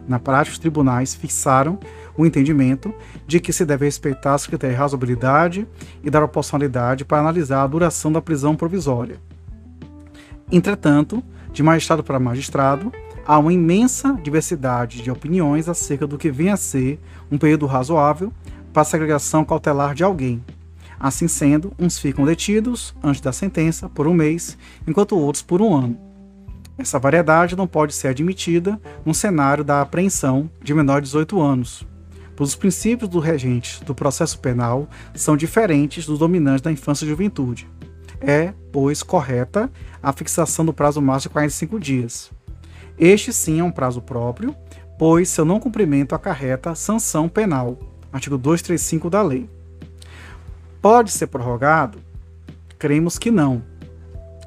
Na prática, os tribunais fixaram o entendimento de que se deve respeitar os critérios de razoabilidade e da proporcionalidade para analisar a duração da prisão provisória. Entretanto, de magistrado para magistrado, há uma imensa diversidade de opiniões acerca do que vem a ser um período razoável para a segregação cautelar de alguém, Assim sendo, uns ficam detidos antes da sentença por um mês, enquanto outros por um ano. Essa variedade não pode ser admitida num cenário da apreensão de menor de 18 anos, pois os princípios do regente do processo penal são diferentes dos dominantes da infância e juventude. É, pois, correta a fixação do prazo máximo de 45 dias. Este sim é um prazo próprio, pois seu não cumprimento acarreta sanção penal, artigo 235 da lei. Pode ser prorrogado? Cremos que não.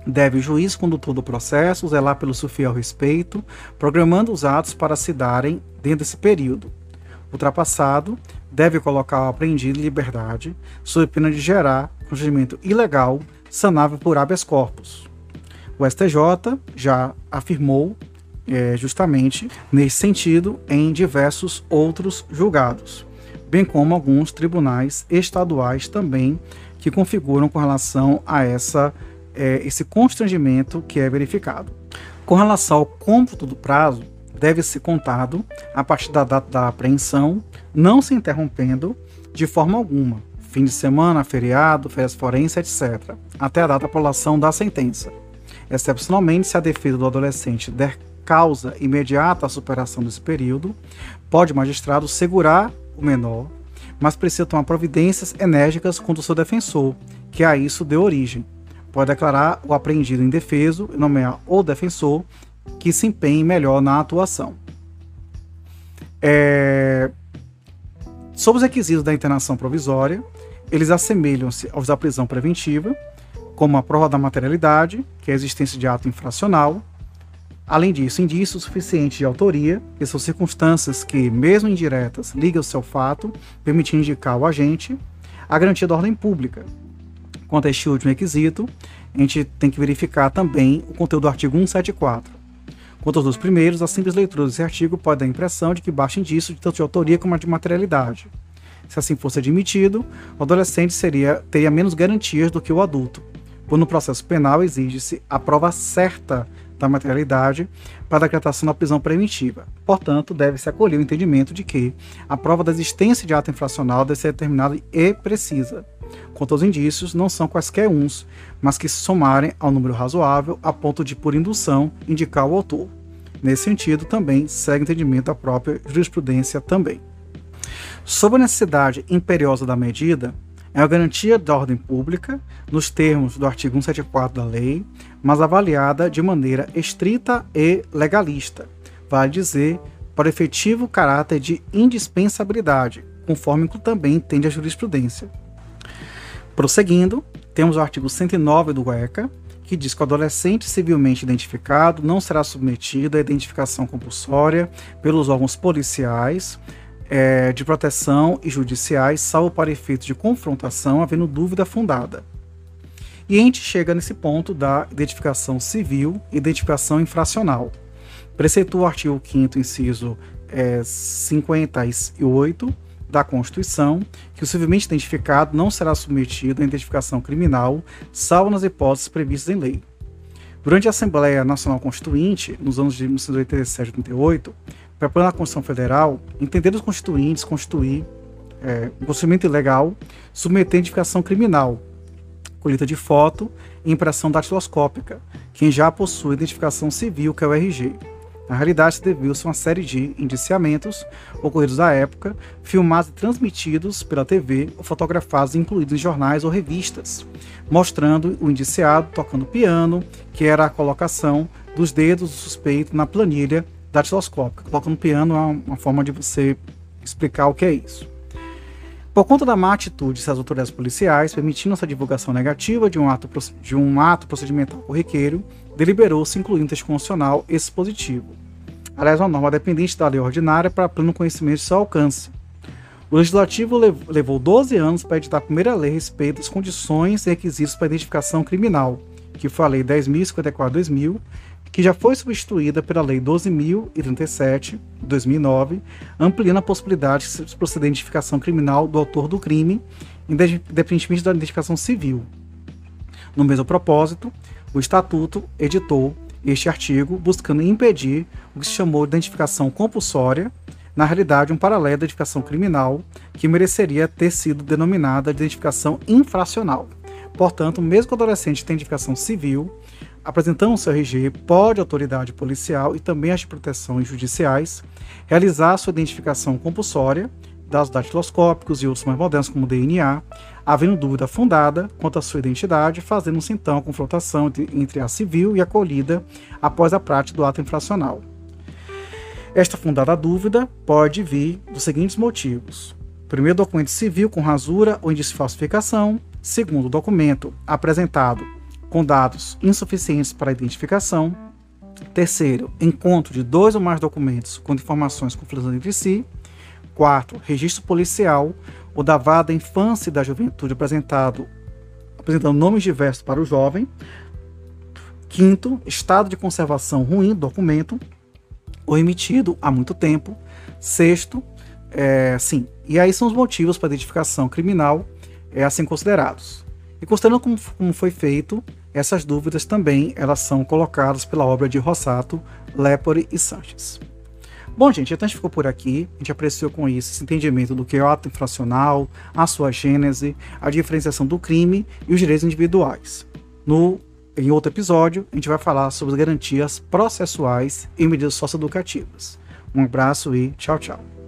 Deve o juiz condutor do processo zelar pelo seu fiel respeito, programando os atos para se darem dentro desse período. Ultrapassado, deve colocar o apreendido em liberdade, sob pena de gerar constrangimento ilegal, sanável por habeas corpus. O STJ já afirmou é, justamente nesse sentido em diversos outros julgados bem como alguns tribunais estaduais também que configuram com relação a essa, é, esse constrangimento que é verificado. Com relação ao cômputo do prazo, deve ser contado a partir da data da apreensão, não se interrompendo de forma alguma, fim de semana, feriado, férias forense, etc., até a data da apelação da sentença. Excepcionalmente, se a defesa do adolescente der causa imediata à superação desse período, pode o magistrado segurar o menor, mas precisa tomar providências enérgicas contra o seu defensor, que a isso deu origem, pode declarar o apreendido indefeso e nomear o defensor que se empenhe melhor na atuação. É... Sobre os requisitos da internação provisória, eles assemelham-se aos da prisão preventiva, como a prova da materialidade, que é a existência de ato infracional. Além disso, indícios suficientes de autoria, que são circunstâncias que, mesmo indiretas, ligam-se ao fato, permitindo indicar o agente. A garantia da ordem pública. Quanto a este último requisito, a gente tem que verificar também o conteúdo do artigo 174. Quanto aos dois primeiros, a simples leitura desse artigo pode dar a impressão de que baixa indício de tanto de autoria como de materialidade. Se assim fosse admitido, o adolescente seria, teria menos garantias do que o adulto, pois no processo penal exige-se a prova certa da materialidade para a decretação da prisão preventiva. Portanto, deve-se acolher o entendimento de que a prova da existência de ato infracional deve ser determinada e precisa. Quanto aos indícios, não são quaisquer uns, mas que se somarem ao número razoável a ponto de, por indução, indicar o autor. Nesse sentido, também segue entendimento da própria jurisprudência também. Sobre a necessidade imperiosa da medida, é a garantia da ordem pública, nos termos do artigo 174 da lei, mas avaliada de maneira estrita e legalista, vale dizer, para efetivo caráter de indispensabilidade, conforme também entende a jurisprudência. Prosseguindo, temos o artigo 109 do ECA, que diz que o adolescente civilmente identificado não será submetido à identificação compulsória pelos órgãos policiais, é, de proteção e judiciais, salvo para efeitos de confrontação, havendo dúvida fundada. E a gente chega nesse ponto da identificação civil e identificação infracional. Preceitua o artigo 5 inciso é, 58 da Constituição que o civilmente identificado não será submetido à identificação criminal, salvo nas hipóteses previstas em lei. Durante a Assembleia Nacional Constituinte, nos anos de 1987 e 88, preparando a Constituição Federal, entender os constituintes constituir é, um procedimento ilegal, submeter identificação criminal, colheita de foto e impressão datiloscópica, quem já possui identificação civil, que é o RG. Na realidade, deviu-se uma série de indiciamentos ocorridos à época, filmados e transmitidos pela TV ou fotografados incluídos em jornais ou revistas, mostrando o indiciado tocando piano, que era a colocação dos dedos do suspeito na planilha datiloscópica. Coloca no piano é uma forma de você explicar o que é isso. Por conta da má atitude das autoridades policiais, permitindo essa divulgação negativa de um ato, de um ato procedimental corriqueiro, deliberou-se incluir no texto constitucional esse dispositivo. Aliás, uma norma dependente da lei ordinária para pleno conhecimento de seu alcance. O Legislativo levou 12 anos para editar a primeira lei a respeito das condições e requisitos para identificação criminal, que foi a Lei 10.054-2000, que já foi substituída pela Lei 12.037, de 2009, ampliando a possibilidade de proceder à identificação criminal do autor do crime, independentemente da identificação civil. No mesmo propósito, o Estatuto editou este artigo buscando impedir o que se chamou de identificação compulsória, na realidade um paralelo da identificação criminal, que mereceria ter sido denominada de identificação infracional. Portanto, mesmo que o adolescente tenha identificação civil, apresentando seu RG, pode a autoridade policial e também as de proteção judiciais realizar sua identificação compulsória, dados datiloscópicos e outros mais modernos como DNA, havendo dúvida fundada quanto à sua identidade, fazendo-se então a confrontação entre a civil e a acolhida após a prática do ato infracional. Esta fundada dúvida pode vir dos seguintes motivos: primeiro, documento civil com rasura ou indício de falsificação; segundo, documento apresentado com dados insuficientes para identificação. Terceiro, encontro de dois ou mais documentos com informações conflitantes entre si. Quarto, registro policial ou da vara da infância e da juventude apresentado, apresentando nomes diversos para o jovem. Quinto, estado de conservação ruim do documento ou emitido há muito tempo. Sexto, é, sim, e aí são os motivos para identificação criminal é, assim considerados. E considerando como, como foi feito, essas dúvidas também elas são colocadas pela obra de Rossato, Lepore e Sanches. Bom, gente, então a gente ficou por aqui. A gente apreciou com isso esse entendimento do que é o ato infracional, a sua gênese, a diferenciação do crime e os direitos individuais. No, em outro episódio, a gente vai falar sobre as garantias processuais e medidas socioeducativas. Um abraço e tchau, tchau.